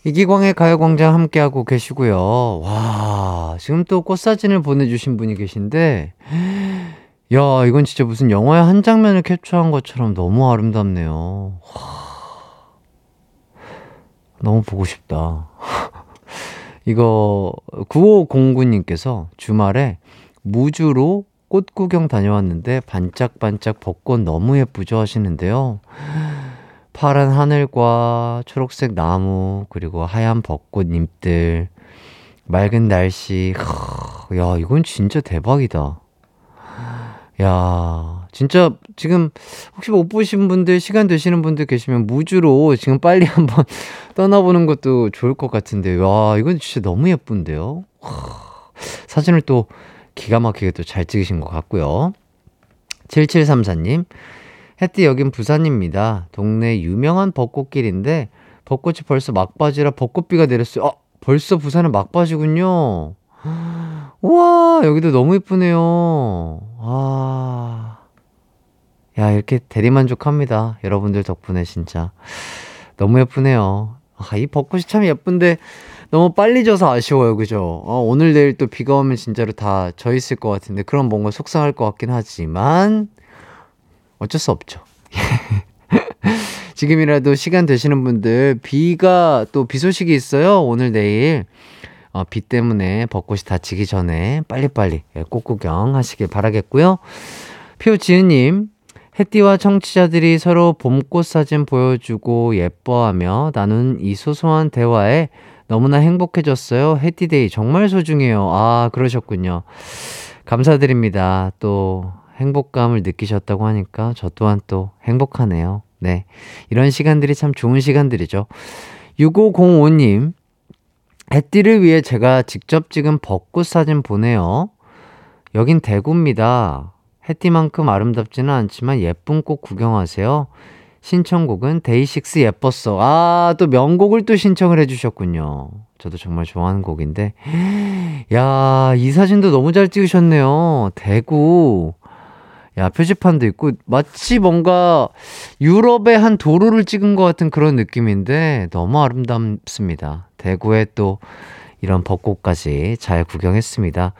이기광의 가요광장 함께하고 계시고요. 와, 지금 또 꽃사진을 보내주신 분이 계신데, 야, 이건 진짜 무슨 영화의 한 장면을 캡처한 것처럼 너무 아름답네요. 와, 너무 보고 싶다. 이거 9509님께서 주말에 무주로 꽃 구경 다녀왔는데 반짝반짝 벚꽃 너무 예쁘죠 하시는데요. 파란 하늘과 초록색 나무 그리고 하얀 벚꽃 잎들 맑은 날씨 하, 야 이건 진짜 대박이다. 야 진짜 지금 혹시 못 보신 분들 시간 되시는 분들 계시면 무주로 지금 빨리 한번 떠나보는 것도 좋을 것 같은데 와 이건 진짜 너무 예쁜데요. 하, 사진을 또 기가 막히게 또 잘 찍으신 것 같고요. 7734님 햇띠 여긴 부산입니다. 동네 유명한 벚꽃길인데 벚꽃이 벌써 막바지라 벚꽃비가 내렸어요. 아, 벌써 부산은 막바지군요. 우와, 여기도 너무 예쁘네요. 아. 야, 이렇게 대리만족합니다. 여러분들 덕분에 진짜. 너무 예쁘네요. 아, 이 벚꽃이 참 예쁜데 너무 빨리 져서 아쉬워요. 그죠? 어, 오늘 내일 또 비가 오면 진짜로 다 져 있을 것 같은데 그럼 뭔가 속상할 것 같긴 하지만 어쩔 수 없죠. 지금이라도 시간 되시는 분들 비가 또 비 소식이 있어요. 오늘 내일 어, 비 때문에 벚꽃이 다치기 전에 빨리빨리 예, 꽃 구경 하시길 바라겠고요. 표지은님 해띠와 청취자들이 서로 봄꽃 사진 보여주고 예뻐하며 나눈 이 소소한 대화에 너무나 행복해졌어요. 해띠데이 정말 소중해요. 아 그러셨군요. 감사드립니다. 또 행복감을 느끼셨다고 하니까 저 또한 또 행복하네요. 네. 이런 시간들이 참 좋은 시간들이죠. 6505님, 해띠를 위해 제가 직접 찍은 벚꽃 사진 보내요. 여긴 대구입니다. 해띠만큼 아름답지는 않지만 예쁜 꽃 구경하세요. 신청곡은 데이식스 예뻤어. 아, 또 명곡을 또 신청을 해주셨군요. 저도 정말 좋아하는 곡인데. 야, 이 사진도 너무 잘 찍으셨네요. 대구. 야, 표지판도 있고, 마치 뭔가 유럽의 한 도로를 찍은 것 같은 그런 느낌인데, 너무 아름답습니다. 대구에 또 이런 벚꽃까지 잘 구경했습니다.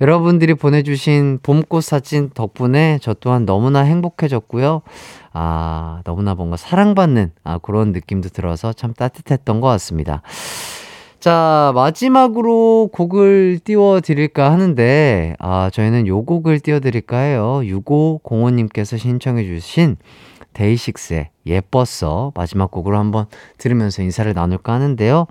여러분들이 보내주신 봄꽃 사진 덕분에 저 또한 너무나 행복해졌고요. 아, 너무나 뭔가 사랑받는 아, 그런 느낌도 들어서 참 따뜻했던 것 같습니다. 자, 마지막으로 곡을 띄워드릴까 하는데, 아, 저희는 요 곡을 띄워드릴까 해요. 6505님께서 신청해주신 데이식스의 예뻤어. 마지막 곡으로 한번 들으면서 인사를 나눌까 하는데요.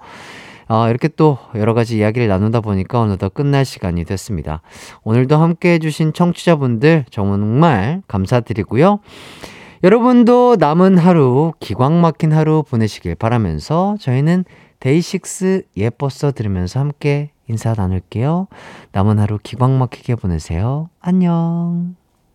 아, 이렇게 또 여러 가지 이야기를 나누다 보니까 어느덧 끝날 시간이 됐습니다. 오늘도 함께 해주신 청취자분들 정말 감사드리고요. 여러분도 남은 하루, 기광 막힌 하루 보내시길 바라면서 저희는 데이식스 예뻤어 들으면서 함께 인사 나눌게요. 남은 하루 기광 막히게 보내세요. 안녕.